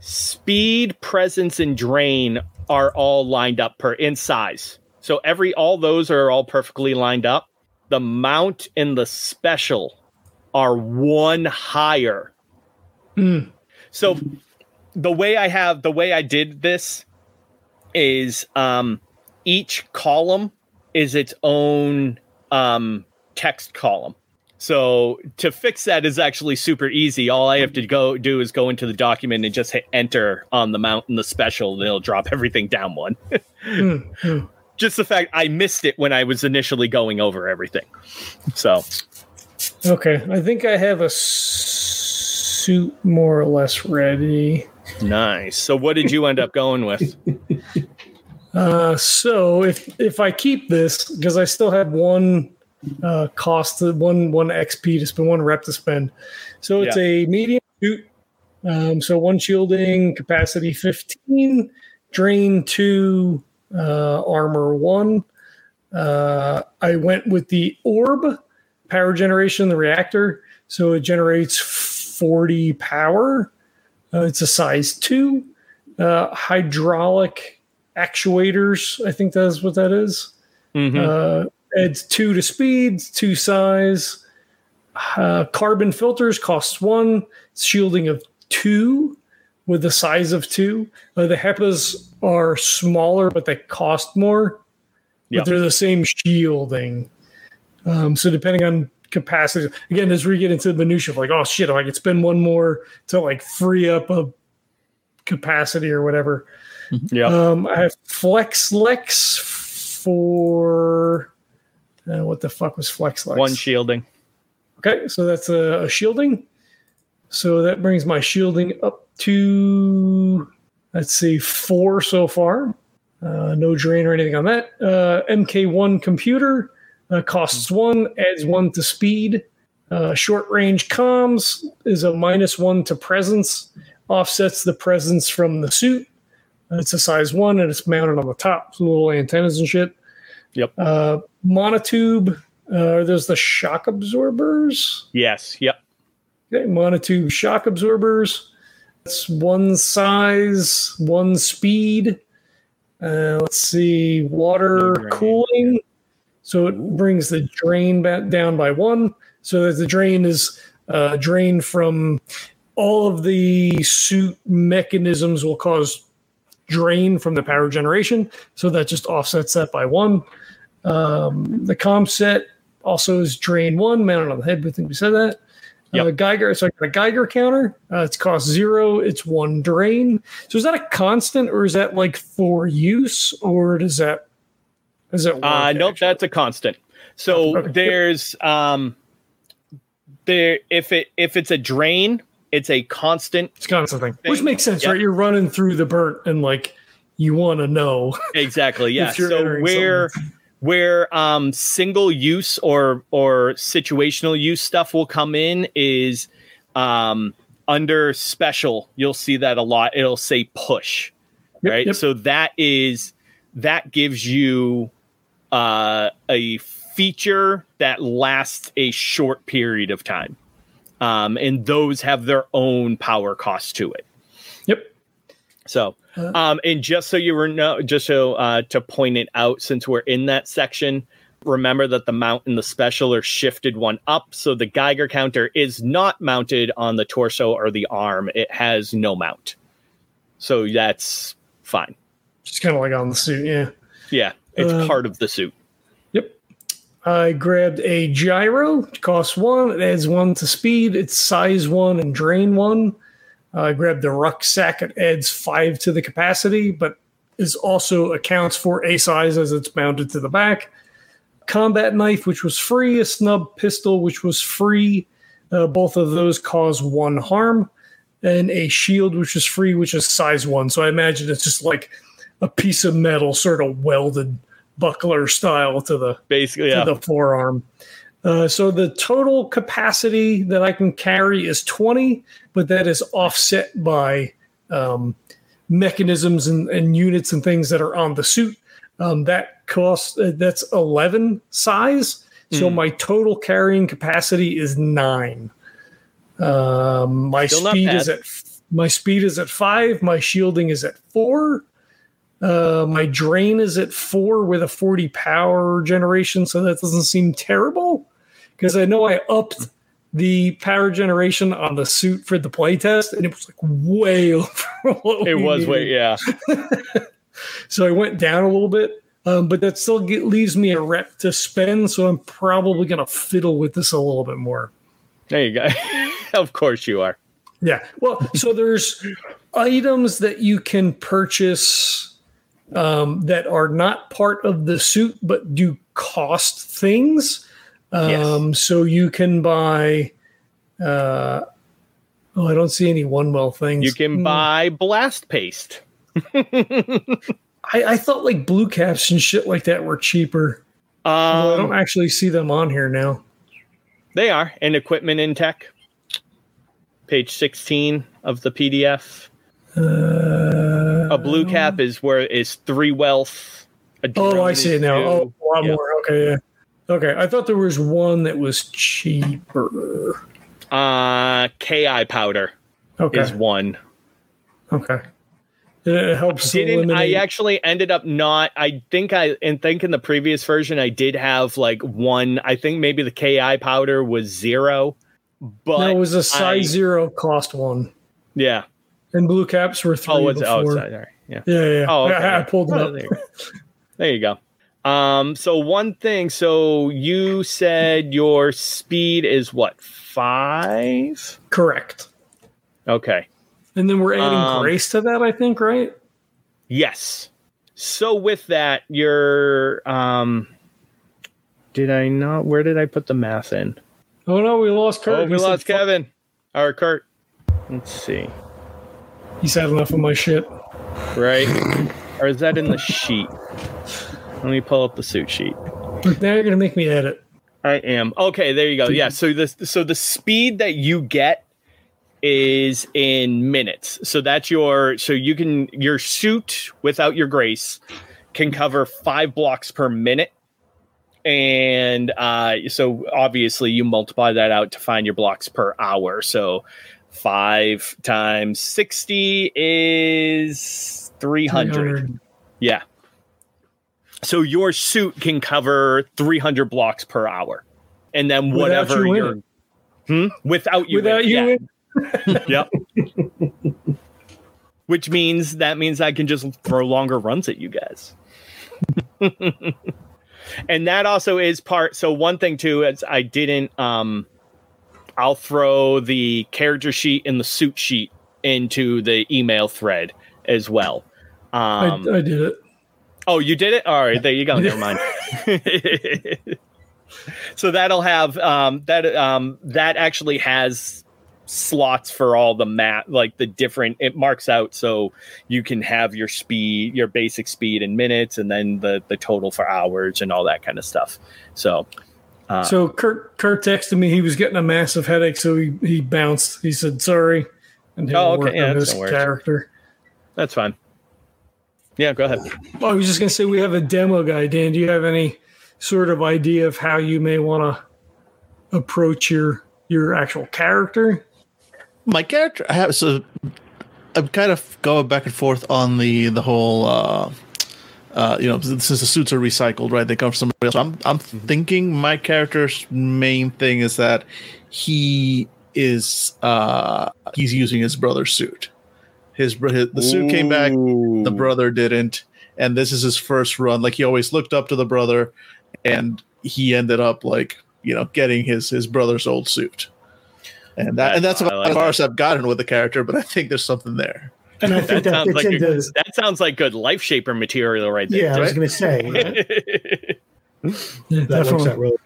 Speed, presence, and drain are all lined up per in size. So every all those are all perfectly lined up. The mount and the special are one higher. Mm. So the way I have the way I did this is um, each column is its own um, text column. So to fix that is actually super easy. All I have to go do is go into the document and just hit enter on the mount and the special, and it'll drop everything down one. mm-hmm. Just the fact I missed it when I was initially going over everything. So Okay, I think I have a suit more or less ready. Nice. So what did you end up going with? Uh, so if if I keep this because I still have one uh, cost one one XP to spend one rep to spend, so it's yeah. a medium suit. Um, so one shielding capacity fifteen, drain two, armor one. Uh, I went with the orb power generation, the reactor, so it generates forty power. Uh, it's a size two. Uh, hydraulic actuators. I think that's what that is. Mm-hmm. Uh, adds two to speed, two size. Uh, carbon filters costs one. Shielding of two with the size of two. Uh, the HEPAs are smaller, but they cost more. Yep. But they're the same shielding. Um, so depending on capacity, again, as we get into the minutia of like, oh shit, if I could spend one more to like free up a capacity or whatever. Yeah. Um, I have FlexLex for uh, what the fuck was FlexLex? One shielding. Okay, so that's a, a, shielding. So that brings my shielding up to let's see four so far. Uh, no drain or anything on that. Uh, MK1 computer uh, costs one, adds one to speed. Uh, short range comms is a minus one to presence, offsets the presence from the suit. It's a size one and it's mounted on the top, so little antennas and shit. Yep. Uh, monotube. Uh, there's the shock absorbers. Yes. Yep. Okay. Monotube shock absorbers. It's one size, one speed. Uh, let's see, water cooling. So it brings the drain back down by one. So that the drain is uh, drained from all of the suit mechanisms will cause drain from the power generation. So that just offsets that by one. Um, the com set also is drain one, mounted on the head. I think we said that. Yep. Uh, Geiger, so I got a Geiger counter. Uh, it's cost zero. It's one drain. So is that a constant, or is that like for use, or does that is it? Uh, nope, that's a constant. So okay. there's um, there if it if it's a drain, it's a constant. It's constant thing, thing. which makes sense, yep. right? You're running through the burnt, and like you want to know exactly. Yeah. so where something. Where um, single use or or situational use stuff will come in is um, under special. You'll see that a lot. It'll say push, yep, right? Yep. So that is that gives you uh, a feature that lasts a short period of time um, and those have their own power cost to it. Yep. So, uh, um, and just so you were no, just so uh, to point it out, since we're in that section, remember that the mount and the special are shifted one up, so the Geiger counter is not mounted on the torso or the arm; it has no mount. So that's fine. Just kind of like on the suit, yeah. Yeah, it's uh, part of the suit. Yep. I grabbed a gyro, it costs one, it adds one to speed, it's size one and drain one. I grabbed the rucksack, it adds five to the capacity, but is also accounts for a size as it's mounted to the back. Combat knife, which was free, a snub pistol, which was free. Uh, both of those cause one harm, and a shield, which is free, which is size one. So I imagine it's just like a piece of metal sort of welded buckler style to the basically to yeah. the forearm. Uh, so the total capacity that I can carry is 20, but that is offset by um, mechanisms and, and, units and things that are on the suit. Um, that costs uh, that's 11 size. So mm. my total carrying capacity is nine. Um, my Still speed is at my speed is at five. My shielding is at four. Uh, my drain is at four with a 40 power generation, so that doesn't seem terrible. Because I know I upped the power generation on the suit for the playtest, and it was like way over. it was needed. way, yeah. so I went down a little bit. Um, but that still get, leaves me a rep to spend, so I'm probably going to fiddle with this a little bit more. There you go. of course you are. Yeah. Well, so there's items that you can purchase um, that are not part of the suit, but do cost things. Um, yes. So you can buy. Uh, oh, I don't see any one well things. You can hmm. buy blast paste. I, I, thought like blue caps and shit like that were cheaper. Um, I don't actually see them on here now. They are in equipment in tech. Page 16 of the PDF. Uh, a blue cap is where is three wealth. oh, I see it now. Two. Oh, a lot yep. more. Okay, yeah. Okay, I thought there was one that was cheaper. Uh, Ki powder okay. is one. Okay. It helps. Didn't eliminate. I actually ended up not? I think I and think in the previous version I did have like one. I think maybe the Ki powder was zero, but no, it was a size I, zero cost one. Yeah, and blue caps were three. Oh, it's oh, sorry. Yeah, yeah, yeah. Oh, okay. I, I, pulled it oh, up. There you, there you go. Um, so one thing. So you said your speed is what five? Correct. Okay. And then we're adding um, grace to that, I think, right? Yes. So with that, your um did I not where did I put the math in? Oh no, we lost Kurt. Oh, we he lost Kevin. Or Kurt. Let's see. He's had enough of my shit. Right? or is that in the sheet? Let me pull up the suit sheet. Now you're gonna make me edit. I am. Okay, there you go. Yeah, so this so the speed that you get is in minutes. So that's your so you can your suit without your grace can cover five blocks per minute. And uh, so obviously you multiply that out to find your blocks per hour. So five times 60 is 300. 300. Yeah. So your suit can cover 300 blocks per hour. And then whatever you are hmm? without you, without you, yeah yep. Which means that means I can just throw longer runs at you guys. and that also is part so one thing too is I didn't um I'll throw the character sheet and the suit sheet into the email thread as well. Um I, I did it. Oh, you did it? All right, there you go. Never mind. so that'll have um that um that actually has slots for all the mat like the different it marks out so you can have your speed your basic speed in minutes and then the the total for hours and all that kind of stuff so uh, so Kurt Kurt texted me he was getting a massive headache so he, he bounced he said sorry and he'll oh, okay. work yeah, on his character that's fine yeah go ahead well, I was just gonna say we have a demo guy Dan do you have any sort of idea of how you may want to approach your your actual character my character I have so I'm kind of going back and forth on the the whole uh uh, you know, since the suits are recycled, right? They come from somebody else. So I'm I'm mm-hmm. thinking my character's main thing is that he is uh he's using his brother's suit. His, his the suit came back, the brother didn't, and this is his first run. Like he always looked up to the brother, and he ended up like you know getting his his brother's old suit and that, and that's about like as far as I've gotten with the character. But I think there's something there. And I think that, that sounds like into, a, that sounds like good life shaper material right there. Yeah, I was going to say. yeah, that works out really.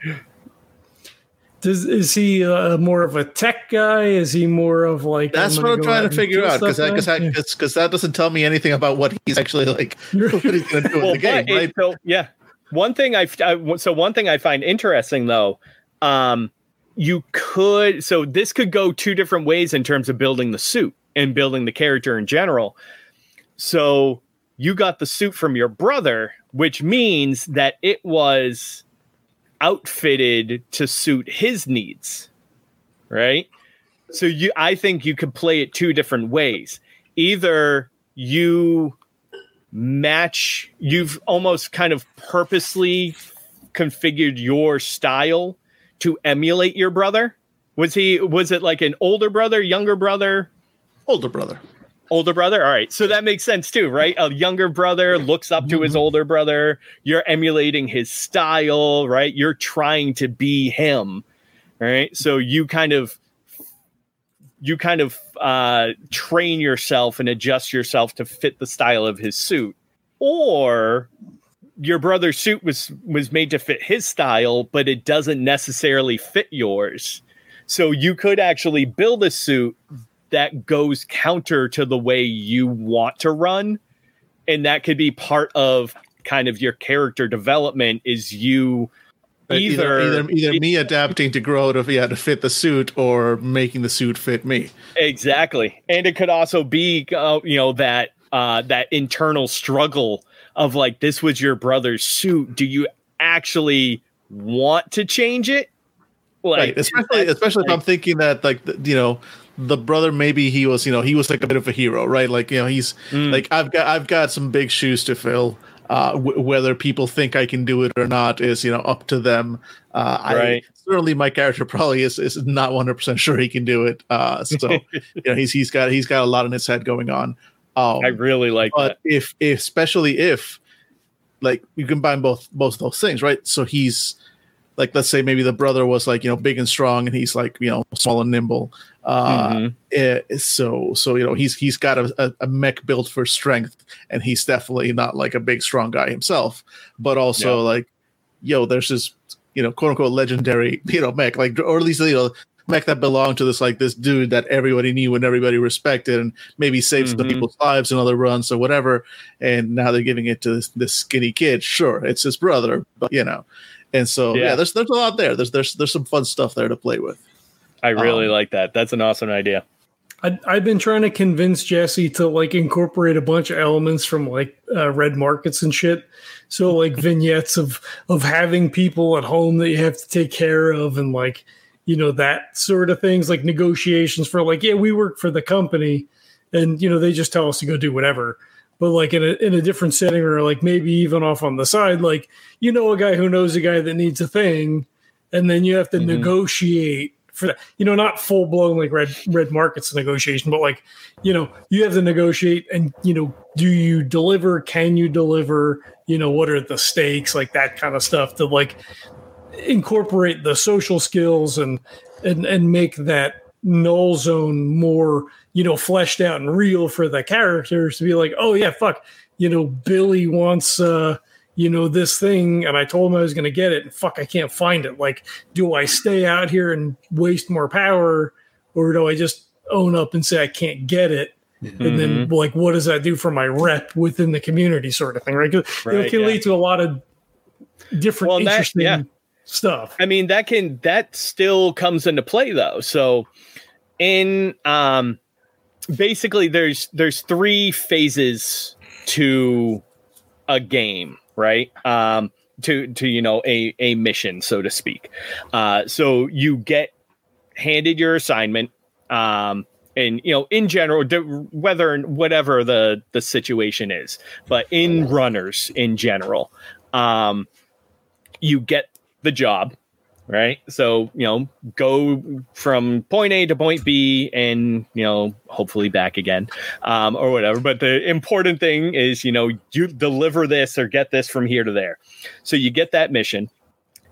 Does is he uh, more of a tech guy? Is he more of like? That's I'm what I'm trying to figure out because because because that doesn't tell me anything about what he's actually like. what he's going to do well, in the game, right? So, yeah, one thing I, I so one thing I find interesting though, um, you could so this could go two different ways in terms of building the suit and building the character in general. So you got the suit from your brother, which means that it was outfitted to suit his needs. Right? So you I think you could play it two different ways. Either you match you've almost kind of purposely configured your style to emulate your brother? Was he was it like an older brother, younger brother? Older brother. Older brother? All right. So that makes sense too, right? A younger brother looks up to his mm-hmm. older brother. You're emulating his style, right? You're trying to be him. Right. So you kind of you kind of uh, train yourself and adjust yourself to fit the style of his suit. Or your brother's suit was was made to fit his style, but it doesn't necessarily fit yours. So you could actually build a suit that goes counter to the way you want to run. And that could be part of kind of your character development is you either either, either, either me adapting to grow to yeah to fit the suit or making the suit fit me. Exactly. And it could also be uh, you know that uh that internal struggle of like this was your brother's suit. Do you actually want to change it? Like, right. Especially especially like, if i'm thinking that like you know the brother maybe he was you know he was like a bit of a hero right like you know he's mm. like i've got i've got some big shoes to fill uh, w- whether people think i can do it or not is you know up to them uh, right. I, certainly my character probably is, is not 100% sure he can do it uh, so you know he's he's got he's got a lot in his head going on um, i really like but that. if especially if like you combine both both those things right so he's like let's say maybe the brother was like you know big and strong and he's like you know small and nimble uh mm-hmm. it, eh, so so you know he's he's got a, a, a, mech built for strength and he's definitely not like a big strong guy himself but also yeah. like yo there's this you know quote unquote legendary you know mech like or at least you know mech that belonged to this like this dude that everybody knew and everybody respected and maybe saved mm-hmm. some people's lives in other runs or whatever and now they're giving it to this, this skinny kid sure it's his brother but you know and so yeah. yeah, there's there's a lot there. There's there's there's some fun stuff there to play with. I really um, like that. That's an awesome idea. I, I've been trying to convince Jesse to like incorporate a bunch of elements from like uh, red markets and shit. So like vignettes of of having people at home that you have to take care of and like you know that sort of things like negotiations for like yeah we work for the company and you know they just tell us to go do whatever but like in a in a different setting or like maybe even off on the side, like you know a guy who knows a guy that needs a thing, and then you have to mm-hmm. negotiate for that. You know, not full blown like red red markets negotiation, but like you know you have to negotiate and you know do you deliver? Can you deliver? You know what are the stakes? Like that kind of stuff to like incorporate the social skills and and and make that null zone more you know fleshed out and real for the characters to be like oh yeah fuck you know billy wants uh you know this thing and i told him i was going to get it and fuck i can't find it like do i stay out here and waste more power or do i just own up and say i can't get it mm-hmm. and then mm-hmm. like what does that do for my rep within the community sort of thing right, right it can yeah. lead to a lot of different well, interesting that, yeah. stuff i mean that can that still comes into play though so in um basically there's there's three phases to a game right? Um to to you know a a mission so to speak. Uh so you get handed your assignment um and you know in general whether whatever the the situation is but in runners in general um you get the job right? So, you know, go from point A to point B and, you know, hopefully back again um, or whatever. But the important thing is, you know, you deliver this or get this from here to there. So you get that mission.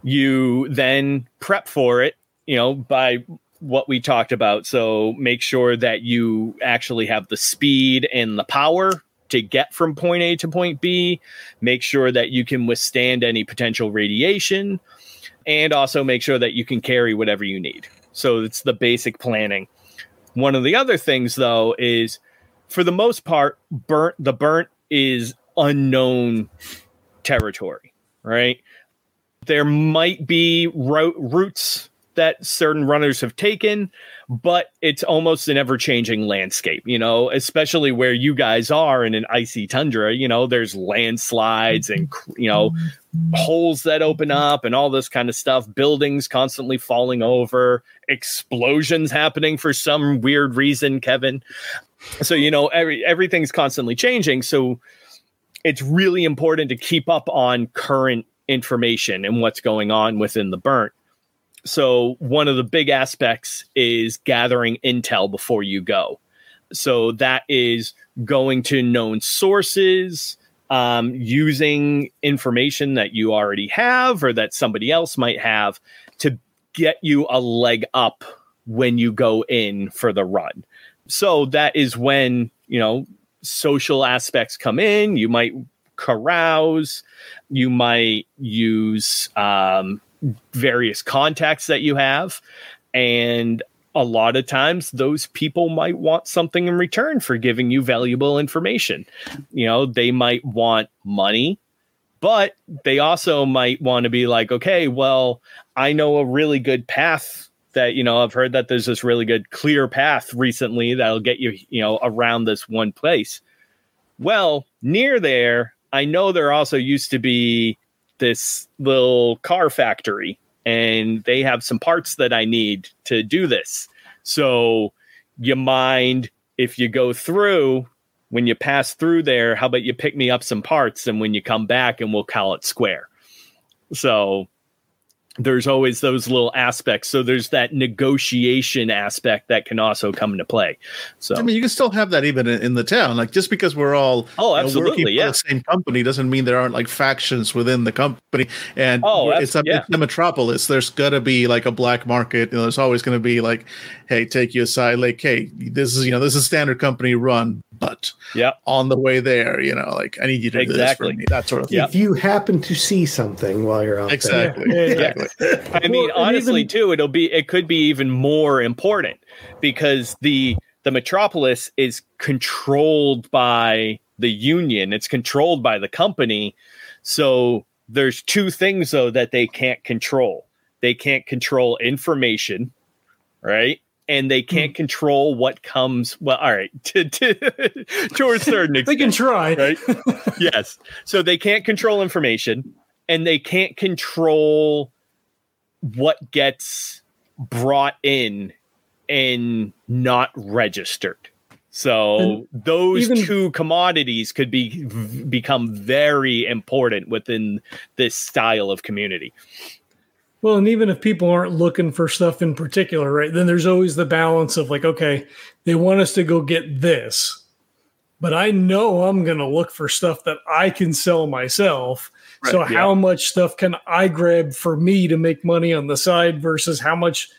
You then prep for it, you know, by what we talked about. So make sure that you actually have the speed and the power to get from point A to point B. Make sure that you can withstand any potential radiation and also make sure that you can carry whatever you need. So it's the basic planning. One of the other things though is for the most part burnt the burnt is unknown territory, right? There might be ro- routes that certain runners have taken, but it's almost an ever changing landscape, you know, especially where you guys are in an icy tundra. You know, there's landslides and, mm-hmm. you know, mm-hmm. holes that open mm-hmm. up and all this kind of stuff, buildings constantly falling over, explosions happening for some weird reason, Kevin. So, you know, every, everything's constantly changing. So, it's really important to keep up on current information and what's going on within the burnt so one of the big aspects is gathering intel before you go. So that is going to known sources, um, using information that you already have or that somebody else might have to get you a leg up when you go in for the run. So that is when, you know, social aspects come in. You might carouse, you might use um, various contacts that you have. And a lot of times those people might want something in return for giving you valuable information. You know, they might want money, but they also might want to be like, okay, well, I know a really good path that, you know, I've heard that there's this really good clear path recently that'll get you, you know, around this one place. Well, near there, I know there also used to be this little car factory and they have some parts that I need to do this. So, you mind if you go through when you pass through there, how about you pick me up some parts and when you come back and we'll call it square. So, there's always those little aspects. So there's that negotiation aspect that can also come into play. So I mean, you can still have that even in, in the town. Like just because we're all oh absolutely you know, yeah the same company doesn't mean there aren't like factions within the company. And oh, it's a, yeah. it's a metropolis. There's gonna be like a black market. You know, there's always gonna be like, hey, take you aside. Like, hey, this is you know this is standard company run, but yeah, on the way there, you know, like I need you to exactly. do this for me. That sort of thing. If you happen to see something while you're out exactly. there, exactly. I mean, well, honestly, even, too, it'll be it could be even more important because the the metropolis is controlled by the union. It's controlled by the company. So there's two things though that they can't control. They can't control information, right? And they can't hmm. control what comes. Well, all right, to, to, to a certain extent, they can try, right? yes. So they can't control information, and they can't control what gets brought in and not registered. So and those even, two commodities could be become very important within this style of community. Well, and even if people aren't looking for stuff in particular, right? Then there's always the balance of like, okay, they want us to go get this, but I know I'm going to look for stuff that I can sell myself Right, so yeah. how much stuff can I grab for me to make money on the side versus how much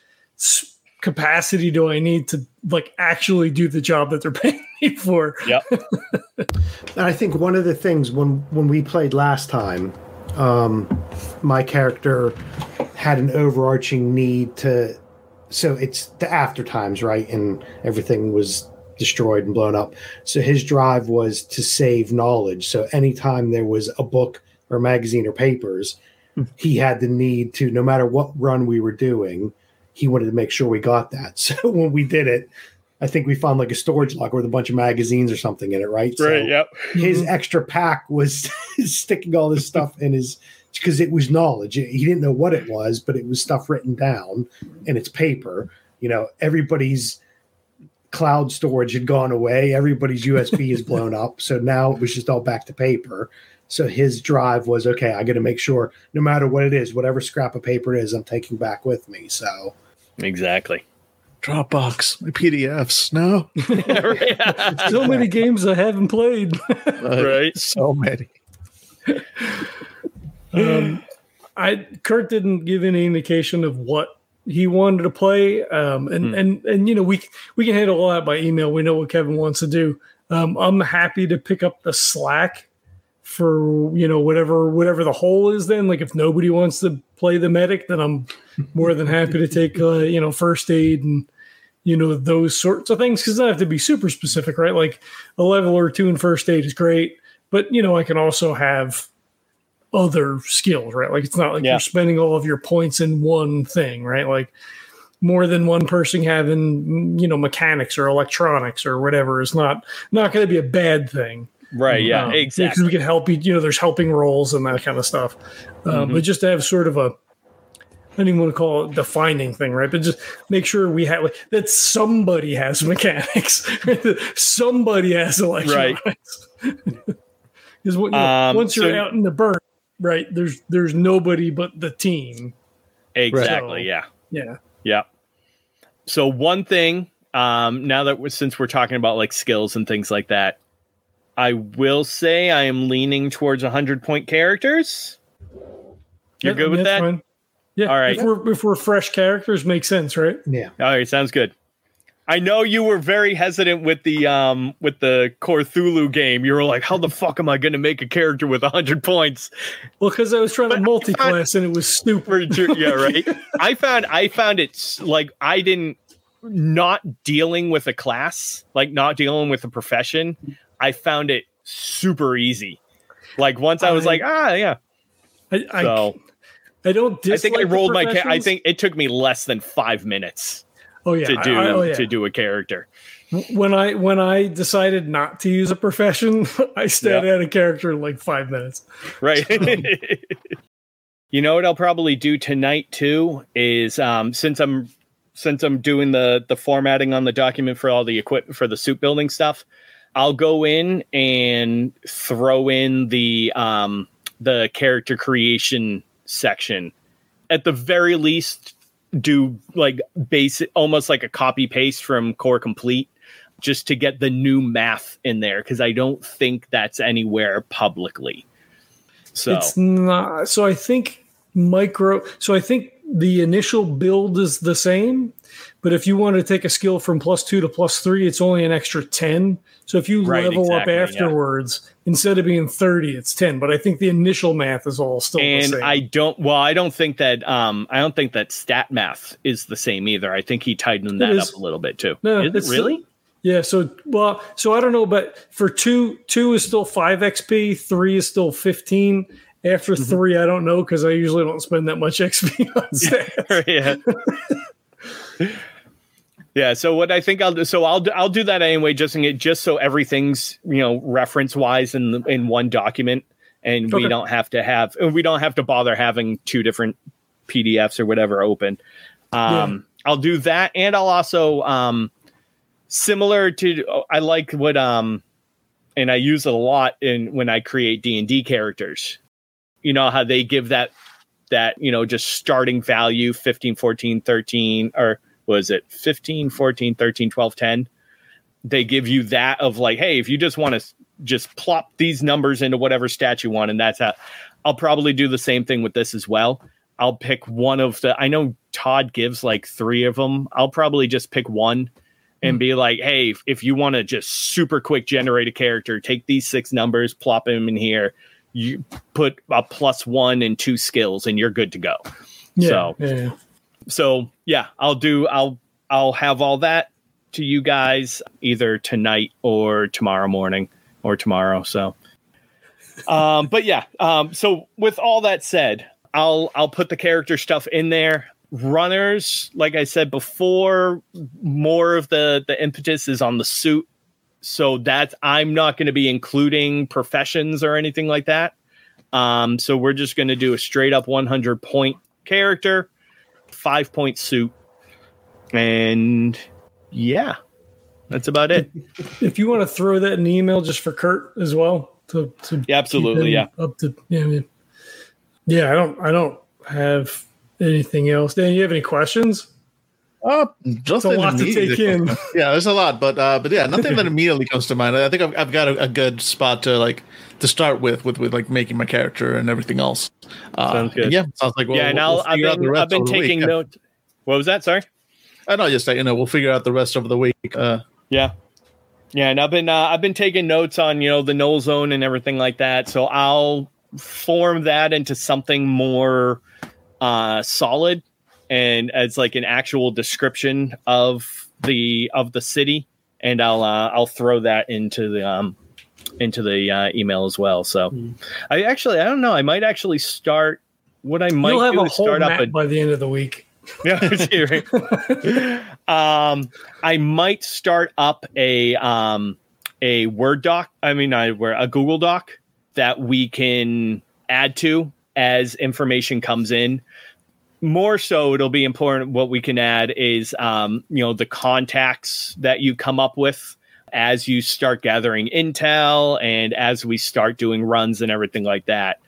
capacity do I need to like actually do the job that they're paying me for? Yeah. And I think one of the things when when we played last time, um, my character had an overarching need to so it's the after times, right? And everything was destroyed and blown up. So his drive was to save knowledge. So anytime there was a book or magazine or papers, hmm. he had the need to, no matter what run we were doing, he wanted to make sure we got that. So when we did it, I think we found like a storage locker with a bunch of magazines or something in it, right? Right. So yep. His mm-hmm. extra pack was sticking all this stuff in his because it was knowledge. He didn't know what it was, but it was stuff written down and it's paper. You know, everybody's cloud storage had gone away. Everybody's USB is blown up. So now it was just all back to paper. So his drive was okay. I got to make sure, no matter what it is, whatever scrap of paper it is, I'm taking back with me. So exactly. Dropbox, my PDFs. No, so many games I haven't played. right, so many. Um, I Kurt didn't give any indication of what he wanted to play, um, and hmm. and and you know we we can handle all that by email. We know what Kevin wants to do. Um, I'm happy to pick up the slack for you know whatever whatever the hole is then. Like if nobody wants to play the medic then i'm more than happy to take uh, you know first aid and you know those sorts of things. Because i have to be super specific right? Like a level or two in first aid is great but you know i can also have other skills right? Like it's not like yeah. you're spending all of your points in one thing right? Like more than one person having you know mechanics or electronics or whatever is not not going to be a bad thing Right. Yeah. Um, exactly. Because we can help you. You know, there's helping roles and that kind of stuff. Um, mm-hmm. But just to have sort of a, I don't even want to call it defining thing, right? But just make sure we have like, that somebody has mechanics, somebody has electronics. Right. Because you know, um, once you're so, out in the burn, right? There's there's nobody but the team. Exactly. So, yeah. Yeah. Yeah. So one thing um, now that we're, since we're talking about like skills and things like that, I will say I am leaning towards 100 point characters. You're Yeah, good with that's that? fine. Yeah. All right. If we're, if we're fresh characters, makes sense, right? Yeah. All right, sounds good. I know you were very hesitant with the um with the Cthulhu game. You were like, "How the fuck am I going to make a character with 100 points?" Well, because I was trying to But I multi class and it was stupid. Yeah, right. I found I found it like I didn't not dealing with a class, like not dealing with a profession. I found it super easy. Like once I was I- like, "Ah, yeah." I, I, So I don't I think I rolled my. Ca- I think it took me less than five minutes oh, yeah. to do I- oh, yeah. to do a character. when I when I decided not to use a profession, I stayed Yeah. at a character in like five minutes. right you know what i'll probably do tonight too is um since i'm since i'm doing the the formatting on the document for all the equipment for the suit building stuff i'll go in and throw in the um the character creation section at the very least do like basic almost like a copy paste from core complete just to get the new math in there because i don't think that's anywhere publicly so It's not. So I think micro. So I think the initial build is the same, but if you want to take a skill from plus two to plus three, it's only an extra ten. So if you Right, level exactly, up afterwards, instead of being thirty, it's ten. But I think the initial math is all still the and same. I don't. Well, I don't think that. Um, I don't think that stat math is the same either. I think he tightened that up a little bit too. No, is it it's- really? Yeah, so well, so I don't know, but for two, two is still five XP, three is still fifteen. After Mm-hmm. three, I don't know because I usually don't spend that much XP on stats. yeah. yeah. So what I think I'll do. So I'll do- I'll do that anyway, just in it, just so everything's you know reference wise in in one document, and we don't have to have we don't have to bother having two different PDFs or whatever open. Um, I'll do that, and I'll also um, similar to I like what um, and I use it a lot in when I create D and D characters. You know how they give that that you know just starting value 15 14 13 or was it? 15 14 13 12 10 they give you that of like hey if you just want to just plop these numbers into whatever stat you want and that's how i'll probably do the same thing with this as well. I'll pick one of the i know todd gives like three of them i'll probably just pick one and hmm. be like hey if, if you want to just super quick generate a character take these six numbers plop them in here you put a plus one and two skills and you're good to go. Yeah, So- yeah. so yeah i'll do i'll i'll have all that to you guys either tonight or tomorrow morning or tomorrow so. Um but yeah um so with all that said i'll i'll put the character stuff in there. Runners like i said before more of the the impetus is on the suit so that's i'm not going to be including professions or anything like that um so we're just going to do a straight up 100 point character five point suit and yeah that's about it If you want to throw that in the email just for Kurt as well to, to Yeah, absolutely, yeah. up to yeah, yeah. yeah. I don't I don't have anything else. Dan, you have any questions? Uh, just a lot to take in. Yeah, there's a lot, but uh, but yeah, nothing that immediately comes to mind. I think I've, I've got a, a good spot to like to start with, with with like making my character and everything else. Uh, Sounds good. Yeah, sounds like we'll, yeah and we'll- i've been, I've been taking note what was that sorry I know, just you know, we'll figure out the rest of the week. Uh, Yeah. Yeah, and I've been uh, I've been taking notes on you know the null zone and everything like that. So I'll form that into something more uh, solid and as like an actual description of the of the city, and I'll uh, I'll throw that into the um into the uh, email as well. So I actually I don't know I might actually start what I might You'll have do a whole start up a by the end of the week. yeah, um, I might start up a um a Word doc. I mean, I where a Google Doc that we can add to as information comes in. More so, it'll be important. What we can add is, um, you know, the contacts that you come up with as you start gathering intel and as we start doing runs and everything like that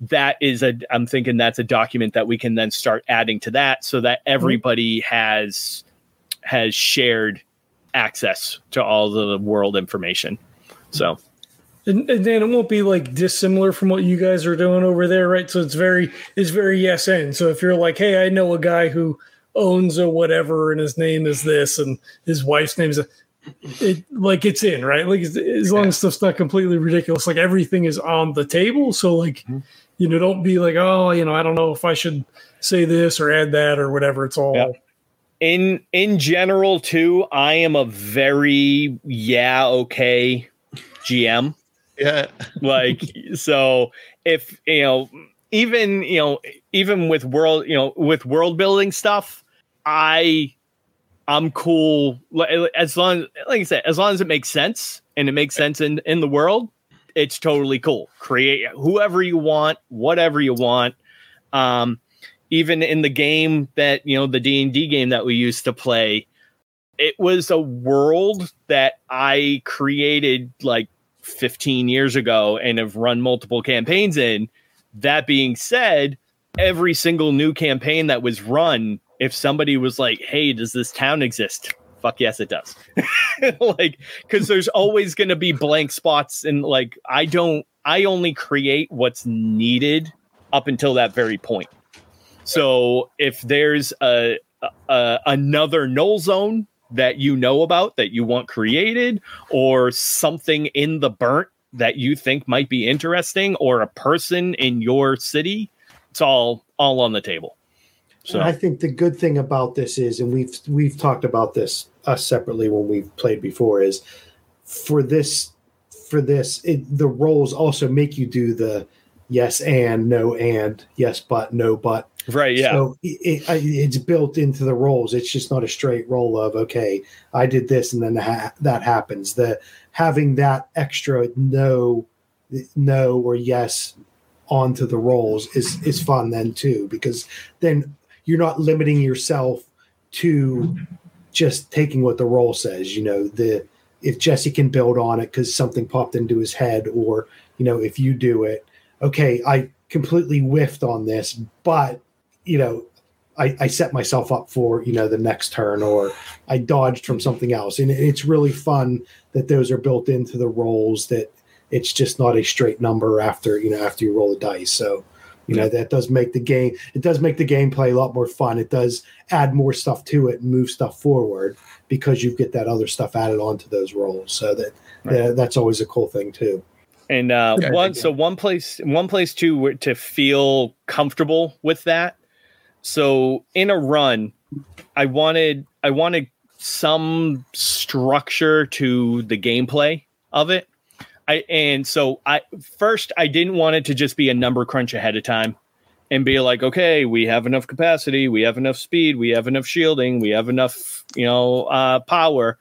that is a i'm thinking that's a document that we can then start adding to that so that everybody has has shared access to all the world information. So and, and, then it won't be like dissimilar from what you guys are doing over there, right? So it's very it's very yes and. So if you're like, hey, I know a guy who owns a whatever and his name is this and his wife's name is a, it like it's in right like as, long as stuff's not completely ridiculous like everything is on the table so like mm-hmm. you know don't be like oh you know i don't know if i should say this or add that or whatever it's all in in general too i am a very yeah okay gm yeah. like so if you know even you know even with world you know with world building stuff, I I'm cool as long like I said as long as it makes sense and it makes sense in in the world, it's totally cool. Create whoever you want, whatever you want. Um even in the game that you know the D&D game that we used to play, it was a world that I created like 15 years ago and have run multiple campaigns in. That being said, every single new campaign that was run, if somebody was like, hey, does this town exist? Fuck yes, it does. like, because there's always going to be blank spots. And like, I don't, I only create what's needed up until that very point. So if there's a, a another null zone that you know about that you want created or something in the burnt that you think might be interesting or a person in your city it's all all on the table. So and i think the good thing about this is and we've we've talked about this us separately when we've played before is for this for this it, the rolls also make you do the yes and no and yes but no but Right. Yeah. So it, it, it's built into the rolls. It's just not a straight roll of okay, I did this and then ha- that happens. The having that extra no, no or yes onto the rolls is is fun then too because then you're not limiting yourself to just taking what the roll says. You know the if Jesse can build on it because something popped into his head, or you know if you do it, okay, I completely whiffed on this, but you know, I, I, set myself up for you know the next turn or I dodged from something else, and it's really fun that those are built into the rolls. That it's just not a straight number after you know after you roll the dice. So you know that does make the game it does make the gameplay a lot more fun. It does add more stuff to it and move stuff forward because you get that other stuff added onto those rolls. So that, right. that that's always a cool thing too. And uh, one so one place one place too to feel comfortable with that so in a run, I wanted I wanted some structure to the gameplay of it. I and so I first I didn't want it to just be a number crunch ahead of time and be like, okay, we have enough capacity, we have enough speed, we have enough shielding, we have enough, you know, uh, power.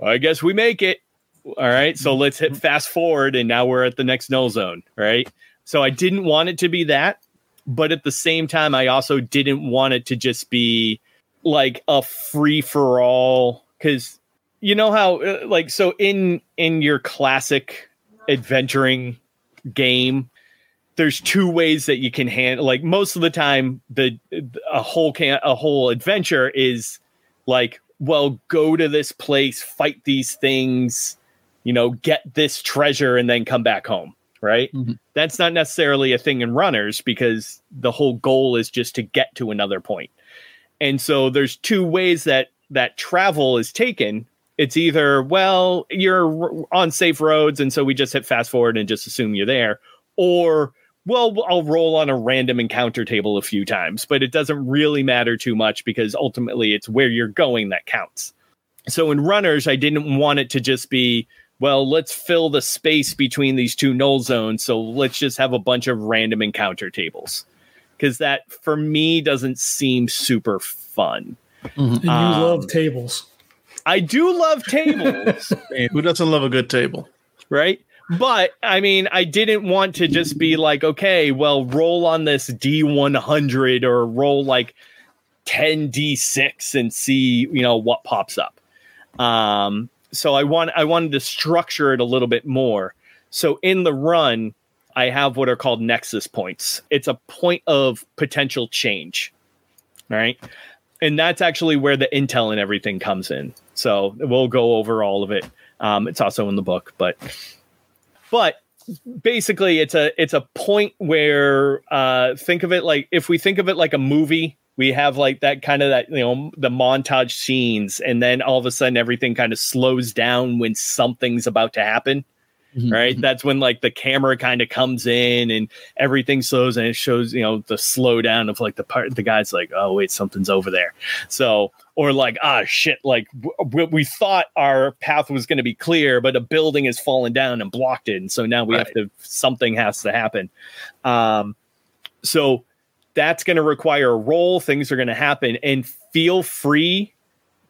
I guess we make it. All right, so let's hit fast forward, and now we're at the next null zone. Right. So I didn't want it to be that but at the same time, I also didn't want it to just be like a free for all because you know how uh, like so in in your classic adventuring game there's two ways that you can handle like most of the time the a whole can a whole adventure is like well go to this place fight these things you know get this treasure and then come back home right? Mm-hmm. That's not necessarily a thing in runners because the whole goal is just to get to another point. And so there's two ways that that travel is taken. It's either, well, you're on safe roads and so we just hit fast forward and just assume you're there, or well, I'll roll on a random encounter table a few times, but it doesn't really matter too much because ultimately it's where you're going that counts. So in runners, I didn't want it to just be well, let's fill the space between these two null zones. So let's just have a bunch of random encounter tables. Because that, for me, doesn't seem super fun. Mm-hmm. And you um, love tables. I do love tables. who doesn't love a good table? Right? But I mean, I didn't want to just be like, okay, well, roll on this D100 or roll like 10D6 and see, you know, what pops up. Um, so I want I wanted to structure it a little bit more. So in the run, I have what are called nexus points. It's a point of potential change. Right? And that's actually where the intel and everything comes in. So we'll go over all of it. Um, it's also in the book, but but basically it's a it's a point where uh, think of it like if we think of it like a movie we have like that kind of that you know the montage scenes and then all of a sudden everything kind of slows down when something's about to happen mm-hmm. right mm-hmm. that's when like the camera kind of comes in and everything slows and it shows you know the slowdown of like the part the guy's like oh wait something's over there so or like ah shit like w- we thought our path was going to be clear but a building has fallen down and blocked it and so now we right. have to something has to happen um so that's going to require a roll. Things are going to happen, and feel free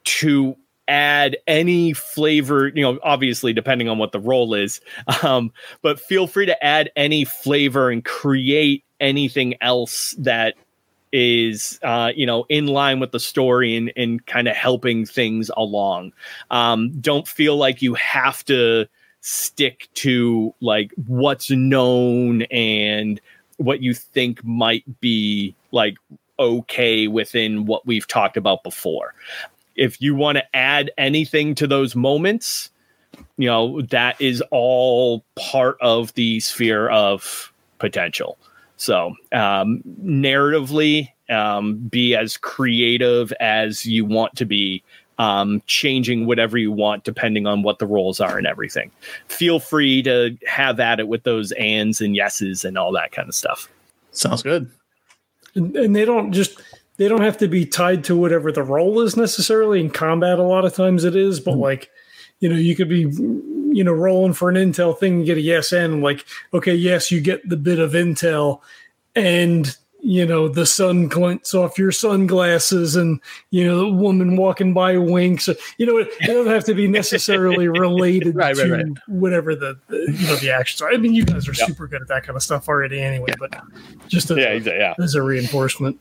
to add any flavor. You know, obviously depending on what the roll is, um, but feel free to add any flavor and create anything else that is uh, you know in line with the story and, and kind of helping things along um, don't feel like you have to stick to like what's known and what you think might be like okay within what we've talked about before. If you want to add anything to those moments, you know, that is all part of the sphere of potential. So, um, narratively, um, be as creative as you want to be um, changing whatever you want depending on what the rolls are and everything. Feel free to have at it with those ands and yeses and all that kind of stuff. Sounds good. And, and they don't just they don't have to be tied to whatever the roll is necessarily in combat. A lot of times it is, but mm-hmm. like you know, you could be you know rolling for an intel thing and get a yes and like okay, yes, you get the bit of intel and you know the sun glints off your sunglasses and you know the woman walking by winks you know it, it doesn't have to be necessarily related right, to right, right. whatever the, the, you know the actions are i mean you guys are yep. super good at that kind of stuff already anyway yeah. but just as, yeah, yeah. as a reinforcement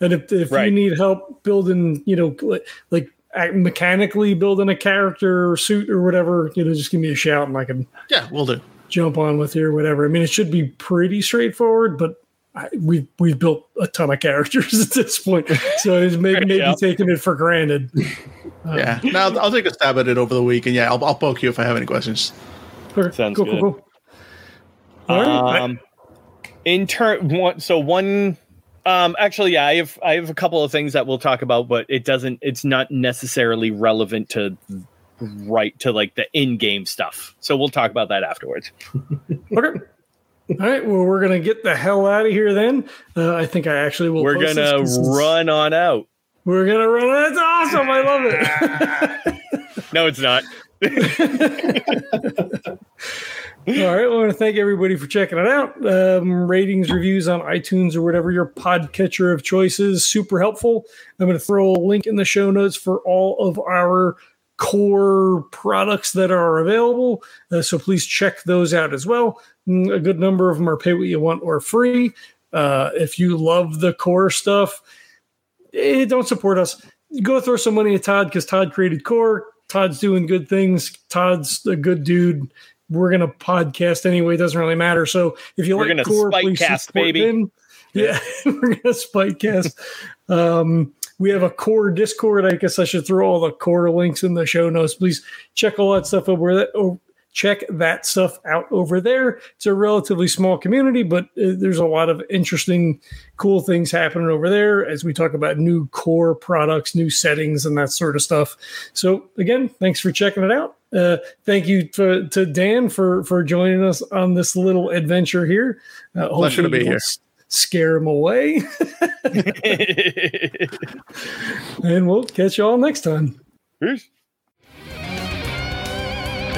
and if, if you need help building you know like, like mechanically building a character or suit or whatever you know just give me a shout and i can yeah we'll do jump on with you or whatever i mean it should be pretty straightforward but I, we've we've built a ton of characters at this point, so it's maybe maybe yeah. taking it for granted. Um, yeah, now I'll, I'll, take a stab at it over the week, and yeah, I'll, I'll poke you if I have any questions. Okay. Sounds cool, good. Cool, cool. All right. Um, in turn, one so one. Um, actually, yeah, I have I have a couple of things that we'll talk about, but it doesn't. It's not necessarily relevant to right to like the in-game stuff. So we'll talk about that afterwards. okay. All right. Well, we're gonna get the hell out of here then. Uh, I think I actually will. We're gonna run on out. We're gonna run. That's awesome. I love it. no, it's not. All right. Well, I want to thank everybody for checking it out. Um, ratings, reviews on iTunes or whatever your podcatcher of choice is, super helpful. I'm going to throw a link in the show notes for all of our core products that are available. Uh, so please check those out as well. Mm, a good number of them are pay what you want or free. Uh, if you love the core stuff, eh, don't support us. Go throw some money at Todd because Todd created core. Todd's doing good things. Todd's a good dude. We're gonna podcast anyway. It doesn't really matter. So if you we're like core, please cast, baby. Him. Yeah, we're gonna spike cast. um, we have a core Discord. I guess I should throw all the core links in the show notes. Please check all that stuff over there. Check that stuff out over there. It's a relatively small community, but uh, there's a lot of interesting, cool things happening over there as we talk about new core products, new settings, and that sort of stuff. So again, thanks for checking it out. Uh, thank you to, to Dan for for joining us on this little adventure here. Uh, Pleasure to be here scare them away. and we'll catch you all next time. Peace.